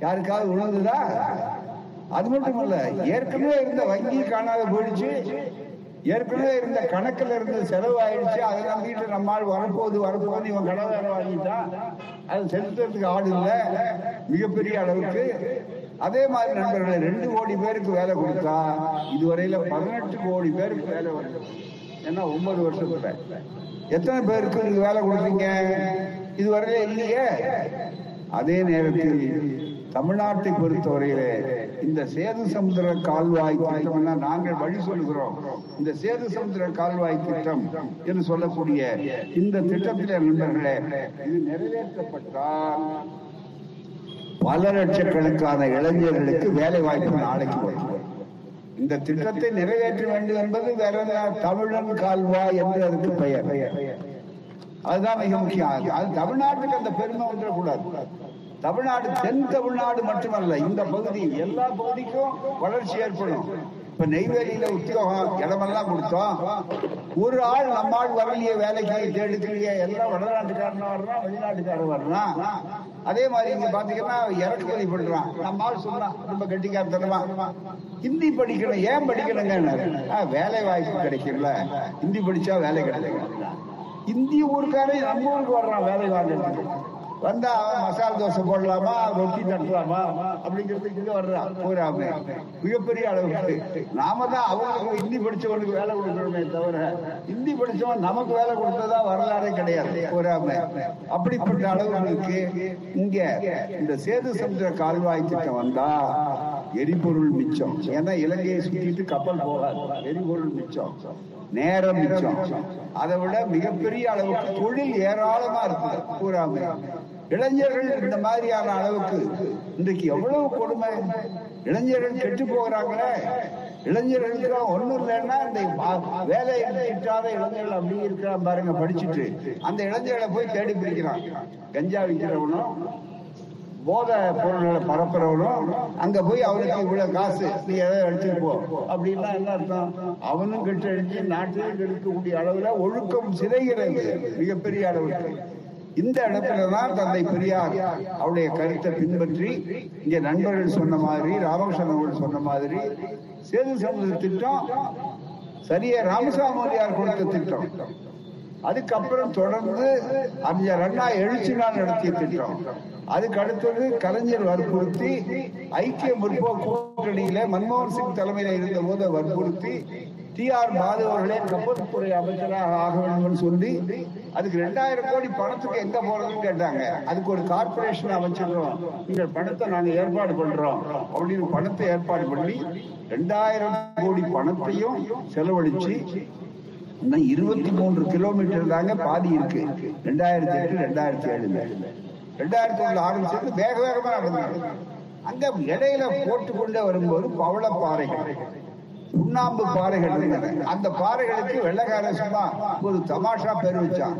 யாருக்காவது உணர்ந்துதா? அது மட்டும் இல்ல ஏற்கனவே இருந்த வங்கி காணாத போயிடுச்சு ஏற்கனவே இருந்த கணக்குல இருந்து செலவு ஆயிடுச்சு அதை நம்பிட்டு நம்மால் வரப்போகுது வரப்போகுது இவன் கடை வேலை வாங்கிட்டான். அது செலுத்துறதுக்கு ஆடு இல்லை மிகப்பெரிய அளவுக்கு அதே மாதிரி நண்பர்களே ரெண்டு கோடி பேருக்கு வேலை கொடுத்தா இதுவரையில பதினெட்டு கோடி பேருக்கு வேலை வருது ஏன்னா ஒன்பது வருஷத்துல எத்தனை பேருக்கு நீங்க வேலை கொடுத்தீங்க? இதுவரையில இல்லையே. அதே நேரத்தில் தமிழ்நாட்டை பொறுத்தவரையிலே இந்த சேது சமுத்திர கால்வாய் திட்டம்னா நாங்கள் வழி சொல்கிறோம் இந்த சேது சமுத்திர கால்வாய் திட்டம் என்று சொல்லக்கூடிய இந்த திட்டத்தில் நண்பர்களே இது நிறைவேற்றப்பட்டால் பல லட்சக்கணக்கான இளைஞர்களுக்கு வேலை வாய்ப்பு நாளைக்கு வரும் இந்த திட்டத்தை நிறைவேற்ற வேண்டும் என்பது வேற தமிழன் கால்வாய் என்று அதுக்கு பெயர். அதுதான் மிக முக்கியம் அது தமிழ்நாட்டுக்கு அந்த பெருமை வந்துடக்கூடாது. தமிழ்நாடு தென் தமிழ்நாடு மட்டுமல்ல இந்த பகுதி எல்லா பகுதிக்கும் வளர்ச்சி ஏற்படும். இப்ப நெய்வேலியில உத்தியோகம் இடமெல்லாம் கொடுத்தோம். ஒரு ஆள் நம்ம ஆள் வரலையே வேலைக்கு தேடுக்கலையே எல்லாம் வடநாட்டுக்காரனா வர்றான் வெளிநாட்டுக்காரன் வர்றான் அதே மாதிரி இங்க பாத்தீங்கன்னா இறக்குமதி பண்றான் நம்ம ஆள் சொல்றான் ரொம்ப கெட்டிக்காரத்தனமா. ஹிந்தி படிக்கணும் ஏன் படிக்கணுங்க வேலை வாய்ப்பு கிடைக்கல ஹிந்தி படிச்சா வேலை கிடைக்கும். இந்திய ஊருக்காரன் நம்ம ஊருக்கு வர்றான் வேலை வாங்கிறதுக்கு வந்தா மசால் தோசை போடலாமா? ரொட்டி தட்டலாமா? அப்படிங்கிறதுக்கு இங்க வர்றான் போறாம மிகப்பெரிய அளவுக்கு. நாம தான் அவங்களுக்கு ஹிந்தி படிச்சவனுக்கு வேலை கொடுக்கணுமே தவிர ஹிந்தி படிச்சவன் நமக்கு வேலை கொடுத்ததா வரலாறே கிடையாது. போறாம அப்படிப்பட்ட அளவுகளுக்கு இங்க இந்த சேது சமுத்திர கால்வாய் திட்டம் வந்தா எரிபொருள் மிச்சம். ஏன்னா இலங்கையை சுத்திட்டு கப்பல் போகாது. எரிபொருள் மிச்சம். நேரம் மிச்சம். அதை விட மிகப்பெரிய அளவுக்கு தொழில் ஏராளமா இருக்குது. பூராமே இளைஞர்கள் இந்த மாதிரியான அளவுக்கு இன்றைக்கு எவ்வளவு கொடுமை? இளைஞர்கள் கெட்டு போகிறாங்களே. இளைஞர்களுக்கு ஒண்ணும் இல்லைன்னா இந்த வேலை இல்லாத இளைஞர்கள் அப்படி இருக்கிறான் பாருங்க படிச்சுட்டு. அந்த இளைஞர்களை போய் தேடி பிடிக்கிறான் கஞ்சா விற்கிறவனும் போத பொருள்களை பரப்புறவனும் அங்க போய் அவனுக்கு இவ்வளவு காசு நீ எதை எடுத்துட்டு போ. அப்படின்னா என்ன அர்த்தம்? அவனும் கெட்டு அடிச்சு நாட்டிலும் கெடுக்கக்கூடிய அளவுல ஒழுக்கம் சிதைகிறது மிகப்பெரிய அளவுக்கு. இந்த இடத்துலதான் தந்தை பெரியார் அவருடைய கருத்தை பின்பற்றி இங்க நண்பர்கள் சொன்ன மாதிரி ராமகிருஷ்ணன் அவர்கள் சொன்ன மாதிரி சேது சமுதிர திட்டம் சரியா ராமசாமியார் கொடுத்த திட்டம். அதுக்கப்புறம் தொடர்ந்து அறிஞர் அண்ணா எழுச்சி நாள் நடத்திய திட்டம். அதுக்கு அடுத்தது கலைஞர் வற்புறுத்தி ஐக்கிய முற்போக்கு கூட்டணியில மன்மோகன் சிங் தலைமையில இருந்த போது வற்புறுத்தி டி ஆர் மாதவர்களே அவர்களே கப்பல்துறை அமைச்சராக ஆக வேண்டும் சொல்லி அதுக்கு ரெண்டாயிரம் கோடி பணத்துக்கு எங்க போறதுன்னு கேட்டாங்க. அதுக்கு ஒரு கார்பரேஷன் அமைச்சிடுறோம் நீங்கள் பணத்தை நாங்க ஏற்பாடு பண்றோம். அப்படின்னு பணத்தை ஏற்பாடு பண்ணி ரெண்டாயிரம் கோடி பணத்தையும் செலவழிச்சு இன்னும் இருபத்தி மூன்று கிலோமீட்டர் தாங்க பாதி இருக்கு. ரெண்டாயிரத்தி எட்டு ரெண்டாயிரத்தி ஏழுல. ரெண்டாயிரத்தி ஒண்ணு ஆரம்பிச்சது வேக வேகமா நடந்தாங்க அங்க இடையில போட்டு கொண்டே வரும்போது பவள பாறைகள். சுண்ணாம்பு பாறைகள் அந்த பாறைகளுக்கு வெள்ளக்கார சும்மா ஒரு தமாஷா பேர் வச்சான்.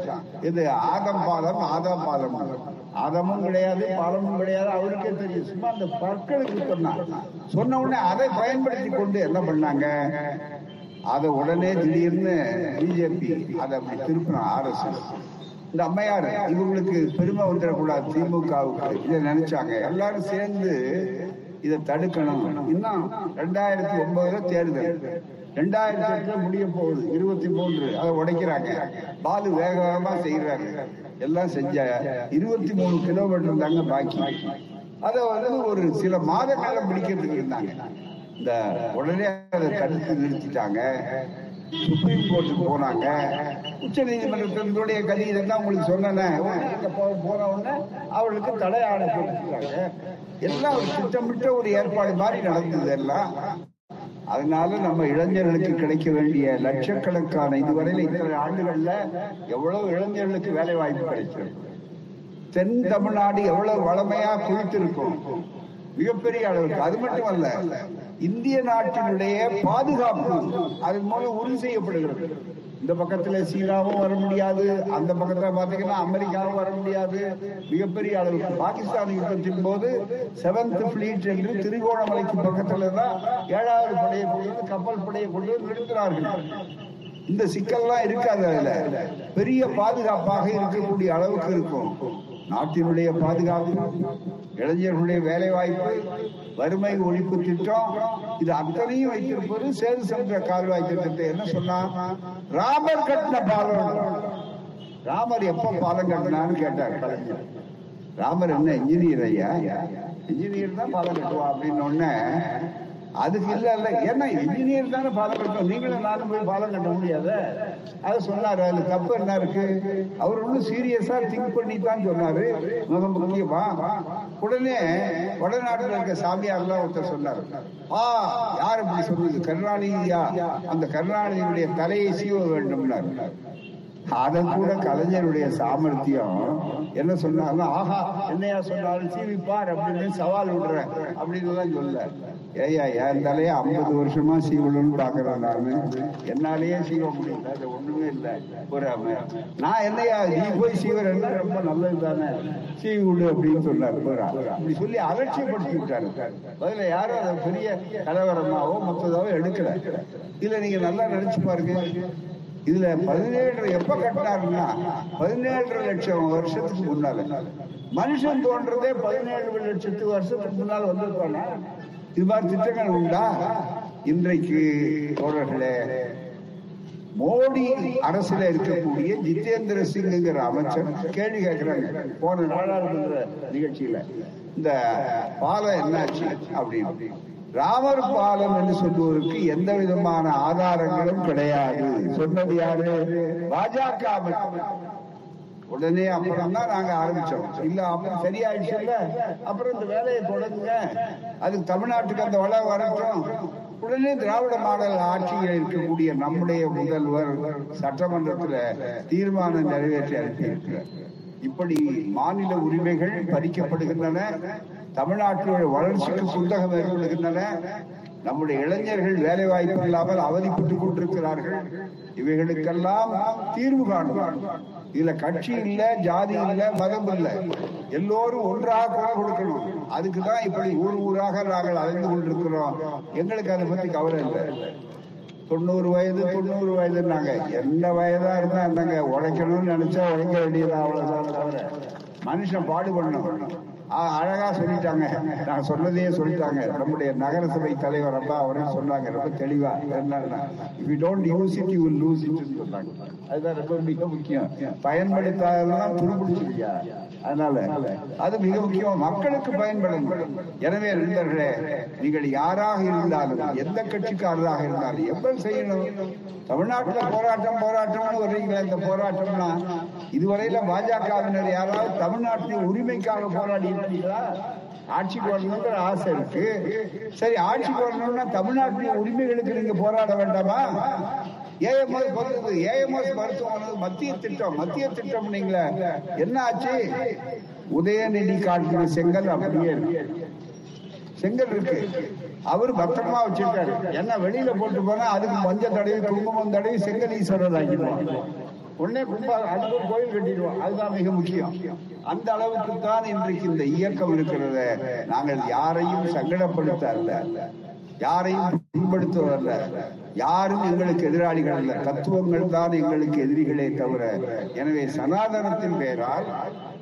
இது ஆதம் பாலம் ஆதாம் பாலம் ஆதமும் கிடையாது பாலமும் கிடையாது. அவருக்கே தெரியும். சும்மா அந்த பற்களுக்கு சொன்னான். சொன்ன உடனே அதை பயன்படுத்தி கொண்டு என்ன பண்ணாங்க? அதை உடனே திடீர்னு பிஜேபி அதை அப்படி திருப்பினான் இந்த அம்மையார் இவங்களுக்கு பெருமை வந்துடக்கூடாது திமுகவுக்கு. இதை நினைச்சாங்க. எல்லாரும் சேர்ந்து இதை தடுக்கணும். இன்னும் ரெண்டாயிரத்தி ஒன்பதுல தேர்தல். ரெண்டாயிரத்தி எட்டுல முடிய போகுது. இருபத்தி மூன்று. அதை உடைக்கிறாங்க. பாலு வேக வேகமா செய்யறாங்க எல்லாம் செஞ்ச இருபத்தி மூணு கிலோமீட்டர் தாங்க பாக்கி. அதை வந்து ஒரு சில மாத காலம் பிடிக்கிறதுக்கு இருந்தாங்க. இந்த உடனே அதை தடுத்து நிறுத்திட்டாங்க. சுப்ரீம் கோர்ட்டுக்கு போனாங்க. உச்ச நீதிமன்றத்தினுடைய கதி இதெல்லாம் உங்களுக்கு சொன்னேன். போன உடனே அவர்களுக்கு தடை ஆணை கொடுத்துட்டாங்க எல்லாம் திட்டமிட்ட ஒரு ஏற்பாடு மாதிரி நடந்தது எல்லாம். அதனால நம்ம இளைஞர்களுக்கு கிடைக்க வேண்டிய லட்சக்கணக்கான இதுவரையில இத்தனை ஆண்டுகள்ல எவ்வளவு இளைஞர்களுக்கு வேலை வாய்ப்பு கிடைச்சிருக்கு தென் தமிழ்நாடு எவ்வளவு வளமையா குளித்திருக்கும் மிகப்பெரிய அளவுக்கு. அது மட்டும் அல்ல இந்திய நாட்டினுடைய பாதுகாப்பு அதன் மூலம் உறுதி செய்யப்படுகிறது. இந்த பக்கத்துல சீனாவும் வர முடியாது. அந்த பக்கத்துல பாத்தீங்கன்னா அமெரிக்காவும் வர முடியாது. மிகப்பெரிய அளவுக்கு பாகிஸ்தான் யுத்தத்தின் போது செவன்த் பிளீட் என்று திருகோணமலைக்கு பக்கத்துல தான் ஏழாவது படையை கொண்டு வந்து கப்பல் படையை கொண்டு வந்து நிறுத்தினார்கள். இந்த சிக்கல்லாம் இருக்காது அதுல. பெரிய பாதுகாப்பாக இருக்கக்கூடிய அளவுக்கு இருக்கும். நாட்டினுடைய பாதுகாப்பு இளைஞர்களுடைய வேலை வாய்ப்பு வறுமை ஒழிப்பு திட்டம் இது அத்தனையும் வைத்திருப்பது சேது சமுத்திர கால்வாய் திட்டத்தை என்ன சொன்னா ராமர் கட்டின பாலம். ராமர் எப்ப பாலம் கட்டினான்னு கேட்டார் கலைஞர். ராமர் என்ன இன்ஜினியர் ஐயா? இன்ஜினியர் தான் பாலம் கட்டுவா அப்படின்னு ஒன்னு அதுக்கு இல்ல இல்ல. ஏன்னா இன்ஜினியர் தானே பாலம் கட்டணும் நீங்களும் நானும் போய் பாலம் கட்ட முடியாத. அது சொன்னாரு. அது தப்பு என்ன இருக்கு? அவர் ஒன்றும் சீரியஸா திங்க் பண்ணி தான் சொன்னாரு. மிக முக்கியமா உடனே வடநாட்டில் இருக்க சாமியார்லாம் ஒருத்தர் சொன்னாரு. ஆ யார் இப்படி சொன்னது? கருணாநிதியா? அந்த கருணாநிதியுடைய தலையை சீவ வேண்டும்னாரு. அதை கூட கலைஞருடைய சாமர்த்தியம். என்ன சொன்னாங்க ஆஹா என்னையா சொன்னாலும் சீவிப்பார் அப்படின்னு சவால் விடுற அப்படின்னு தான் சொல்ல. ஏய்யா என் ஐம்பது வருஷமா சீவணும்னு பாக்குறேன் நானு. என்னாலேயே சீவ முடியல அது ஒண்ணுமே இல்லை. ஒரு நான் என்னையா நீ போய் சீவரன்னா ரொம்ப நல்லது தானே. சீவி விடு அப்படின்னு சொன்னார் போறா. அப்படி சொல்லி அலட்சியப்படுத்தி விட்டாரு பதில யாரும் அதை பெரிய கலவரமாவோ மற்றதாவோ எடுக்கல. இதுல நீங்க நல்லா நினைச்சு பாருங்க. இதுல பதினேழு எப்ப கட்டினாருன்னா பதினேழு லட்சம் வருஷத்துக்கு முன்னால. மனுஷன் தோன்றதே பதினேழு லட்சத்து வருஷத்துக்கு முன்னால் வந்திருப்பானா இது மாதிரி திட்டங்கள் உண்டா? இன்றைக்கு தோழர்களே மோடி அரசுல இருக்கக்கூடிய ஜிதேந்திர சிங்குங்கிற அமைச்சர் கேள்வி கேட்கிறாங்க. போன நாடாளுமன்ற நிகழ்ச்சியில இந்த பாலம் என்னாச்சு அப்படின்னு. ராமர் பாலம் என்று சொல்வதற்கு எந்த விதமான ஆதாரங்களும் கிடையாது. சொன்னது யாரு? பாஜக உடனே அப்புறம் தான் நாங்க ஆரம்பிச்சோம். இல்ல அப்புறம் சரியாயிடுச்சு இல்ல. அப்புறம் இந்த வேலையை தொடங்குங்க. அதுக்கு தமிழ்நாட்டுக்கு அந்த வள வரட்டும். உடனே திராவிட மாடல் ஆட்சியில் இருக்கக்கூடிய நம்முடைய முதல்வர் சட்டமன்றத்துல தீர்மானம் நிறைவேற்றி அனுப்பியிருக்கிறார் இப்படி மாநில உரிமைகள் பறிக்கப்படுகின்றன. தமிழ்நாட்டினுடைய வளர்ச்சிக்கு குந்தகம் ஏற்படுகின்றன நம்முடைய இளைஞர்கள் வேலை வாய்ப்பு இல்லாமல் அவதிப்பட்டுக் கொண்டிருக்கிறார்கள். இவைகளுக்கெல்லாம் தீர்வு காணும் இதுல கட்சி இல்ல ஜாதி இல்ல மதம் இல்ல. எல்லோரும் ஒன்றாக குரல் கொடுக்கணும். அதுக்குதான் இப்படி ஊர் ஊராக நாங்கள் அலைந்து கொண்டிருக்கிறோம். எங்களுக்கு அதை பத்தி கவலை இல்லை. தொண்ணூறு வயது தொண்ணூறு வயதுன்னாங்க. என்ன வயதா இருந்தா இருந்தாங்க உழைக்கணும்னு நினைச்சா உழைக்க வேண்டியது அவ்வளவுதான் தவிர. மனுஷன் பாடுபடணும். அழகா சொல்லிட்டாங்க. நான் சொன்னதையே சொல்லிட்டாங்க. நம்முடைய நகரசபை தலைவர் அப்பா அவரே சொன்னாங்க ரொம்ப தெளிவா. என்னன்னா if you don't use it you will சொன்னாங்க. அதுதான் ரொம்ப மிக முக்கியம். பயன்படுத்தாதான் துருபிடிச்சிருக்கியா அதனால அது மிக முக்கியம். மக்களுக்கு பயன்படும் எனவே நண்பர்களே நீங்கள் யாராக இருந்தாலும் எந்த கட்சிக்காரராக இருந்தாலும் எப்படி செய்யணும்? தமிழ்நாட்டுல போராட்டம் போராட்டம்னு வர்றீங்களா இந்த போராட்டம்னா இதுவரையில பாஜகவினர் யாராவது தமிழ்நாட்டின் உரிமைக்காக போராடி இருக்கீங்களா ஆட்சிக்கு வரணுங்கிற ஆசை இருக்கு. சரி ஆட்சிக்கு வரணும்னா தமிழ்நாட்டின் உரிமைகளுக்கு நீங்க போராட வேண்டாமா? ஏஎம்எஸ் வந்தது ஏஎம்எஸ் மருத்துவமனை மத்திய திட்டம். மத்திய திட்டம் நீங்கள. என்ன ஆச்சு? உதயநிதி காட்டின செங்கல் அப்படியே செங்கல் இருக்கு. அவர் பத்திரமா வச்சிருக்காரு. என்ன வெளியில போட்டு போனா அதுக்கு மஞ்சள் தடவி குங்குமம் தடவி செங்கல் ஈஸ்வரர் ஆகிடுவாங்க உடனே கும்பா அங்கே கோயில் கட்டிடுவோம். அதுதான் மிக முக்கியம். அந்த அளவுக்கு தான் இன்றைக்கு இந்த இயக்கம் இருக்கிறத. நாங்கள் யாரையும் சங்கடப்படுத்த அல்ல யாரையும் புண்படுத்துவதல்ல. யாரும் எங்களுக்கு எதிராளிகள் அல்ல. தத்துவங்கள் தான் எங்களுக்கு எதிரிகளே தவிர. எனவே சனாதனத்தின் பெயரால்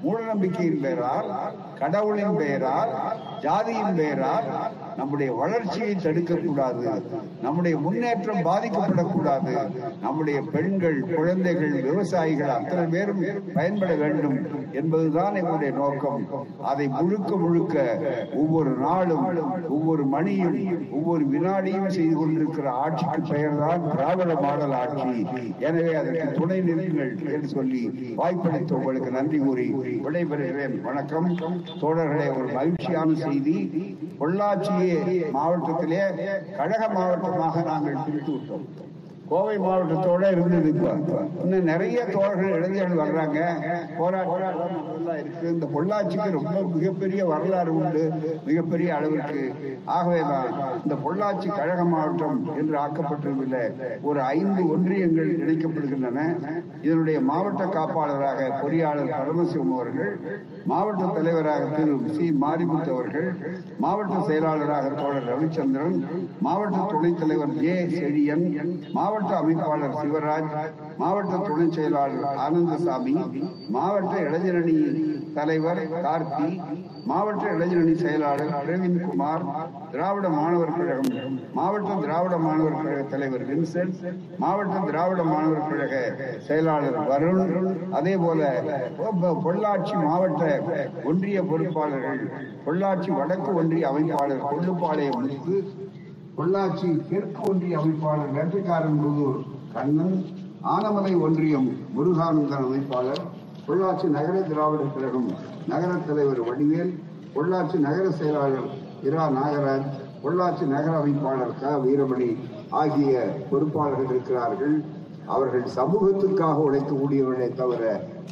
மூடநம்பிக்கையின் பெயரால் கடவுளின் பெயரால் ஜாதியின் பெயரால் நம்முடைய வளர்ச்சியை தடுக்கக்கூடாது. நம்முடைய முன்னேற்றம் பாதிக்கப்படக்கூடாது. நம்முடைய பெண்கள் குழந்தைகள் விவசாயிகள் அத்தனை பேரும் பயன்பட வேண்டும் என்பதுதான் எங்களுடைய நோக்கம். அதை முழுக்க முழுக்க ஒவ்வொரு நாளும் ஒவ்வொரு மணியும் ஒவ்வொரு வினாடியும் செய்து கொண்டிருக்கிற ஆட்சிக்கு பெயர்தான் திராவிட மாடல் ஆட்சி. எனவே அதற்கு துணை நிறுங்கள் என்று சொல்லி வாய்ப்பளித்த உங்களுக்கு நன்றி கூறி விடைபெறுகிறேன். வணக்கம். தோழர்களே ஒரு மகிழ்ச்சியான செய்தி. பொள்ளாச்சியை மாவட்டத்திலே கழக மாவட்டமாக நாங்கள் பிரித்து விட்டோம். கோவை மாவட்டத்தோட இருந்தது இன்னும் நிறைய தோழர்கள் இளைஞர்கள் வர்றாங்க. போராட்டம் இருக்கு. இந்த பொள்ளாச்சிக்கு ரொம்ப மிகப்பெரிய வரலாறு உண்டு. மிகப்பெரிய அளவிற்கு. ஆகவேதான் இந்த பொள்ளாச்சி கழக மாவட்டம் என்று ஆக்கப்பட்டிருந்ததில்லை ஒரு ஐந்து ஒன்றியங்கள் இணைக்கப்படுகின்றன. இதனுடைய மாவட்ட காப்பாளராக பொறியாளர் பரமசிவம் அவர்கள் மாவட்ட தலைவராக திரு சி. மாரிமுத்து அவர்கள் மாவட்ட செயலாளராக தோழர் ரவிச்சந்திரன் மாவட்ட துணைத் தலைவர் ஏ. செழியன் மாவட்ட அமைப்பாளர் சிவராஜ் மாவட்ட துணை செயலாளர் ஆனந்தசாமி மாவட்ட இளைஞரணி தலைவர் கார்த்தி மாவட்ட இளைஞரணி செயலாளர் அரவிந்த் குமார் திராவிட மாணவர் கழகம் மாவட்ட திராவிட மாணவர் கழக தலைவர் வின்சென்ட் மாவட்ட திராவிட மாணவர் கழக செயலாளர் வருண் அதே போல பொள்ளாச்சி மாவட்ட ஒன்றிய பொறுப்பாளர்கள் பொள்ளாச்சி வடக்கு ஒன்றிய அமைப்பாளர் கொள்ளுப்பாளையம் முத்து பொள்ளாச்சி தெற்கு ஒன்றிய அமைப்பாளர் வேட்டைக்காரன் புதூர் கண்ணன் ஆனமலை ஒன்றியம் முருகானந்தன் அமைப்பாளர் பொள்ளாச்சி நகர திராவிடர் கழகம் நகர தலைவர் வடிவேல் பொள்ளாச்சி நகர செயலாளர் இரா நாகராஜ் பொள்ளாச்சி நகர அமைப்பாளர் க. வீரமணி ஆகிய பொறுப்பாளர்கள் இருக்கிறார்கள். அவர்கள் சமூகத்திற்காக உழைக்கக்கூடியவர்களே தவிர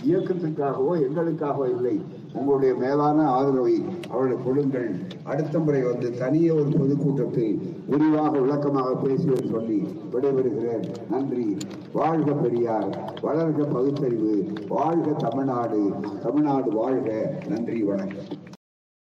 இயக்கத்திற்காகவோ எங்களுக்காகவோ இல்லை. உங்களுடைய மேலான ஆதரவை அவர்கள் கொடுங்கள். அடுத்த முறை வந்து தனியே ஒரு பொதுக்கூட்டத்தில் விரிவாக விளக்கமாக பேசுவேன் சொல்லி விடைபெறுகிறேன். நன்றி. வாழ்க பெரியார். வளர்க பகுத்தறிவு. வாழ்க தமிழ்நாடு. தமிழ்நாடு வாழ்க. நன்றி வணக்கம்.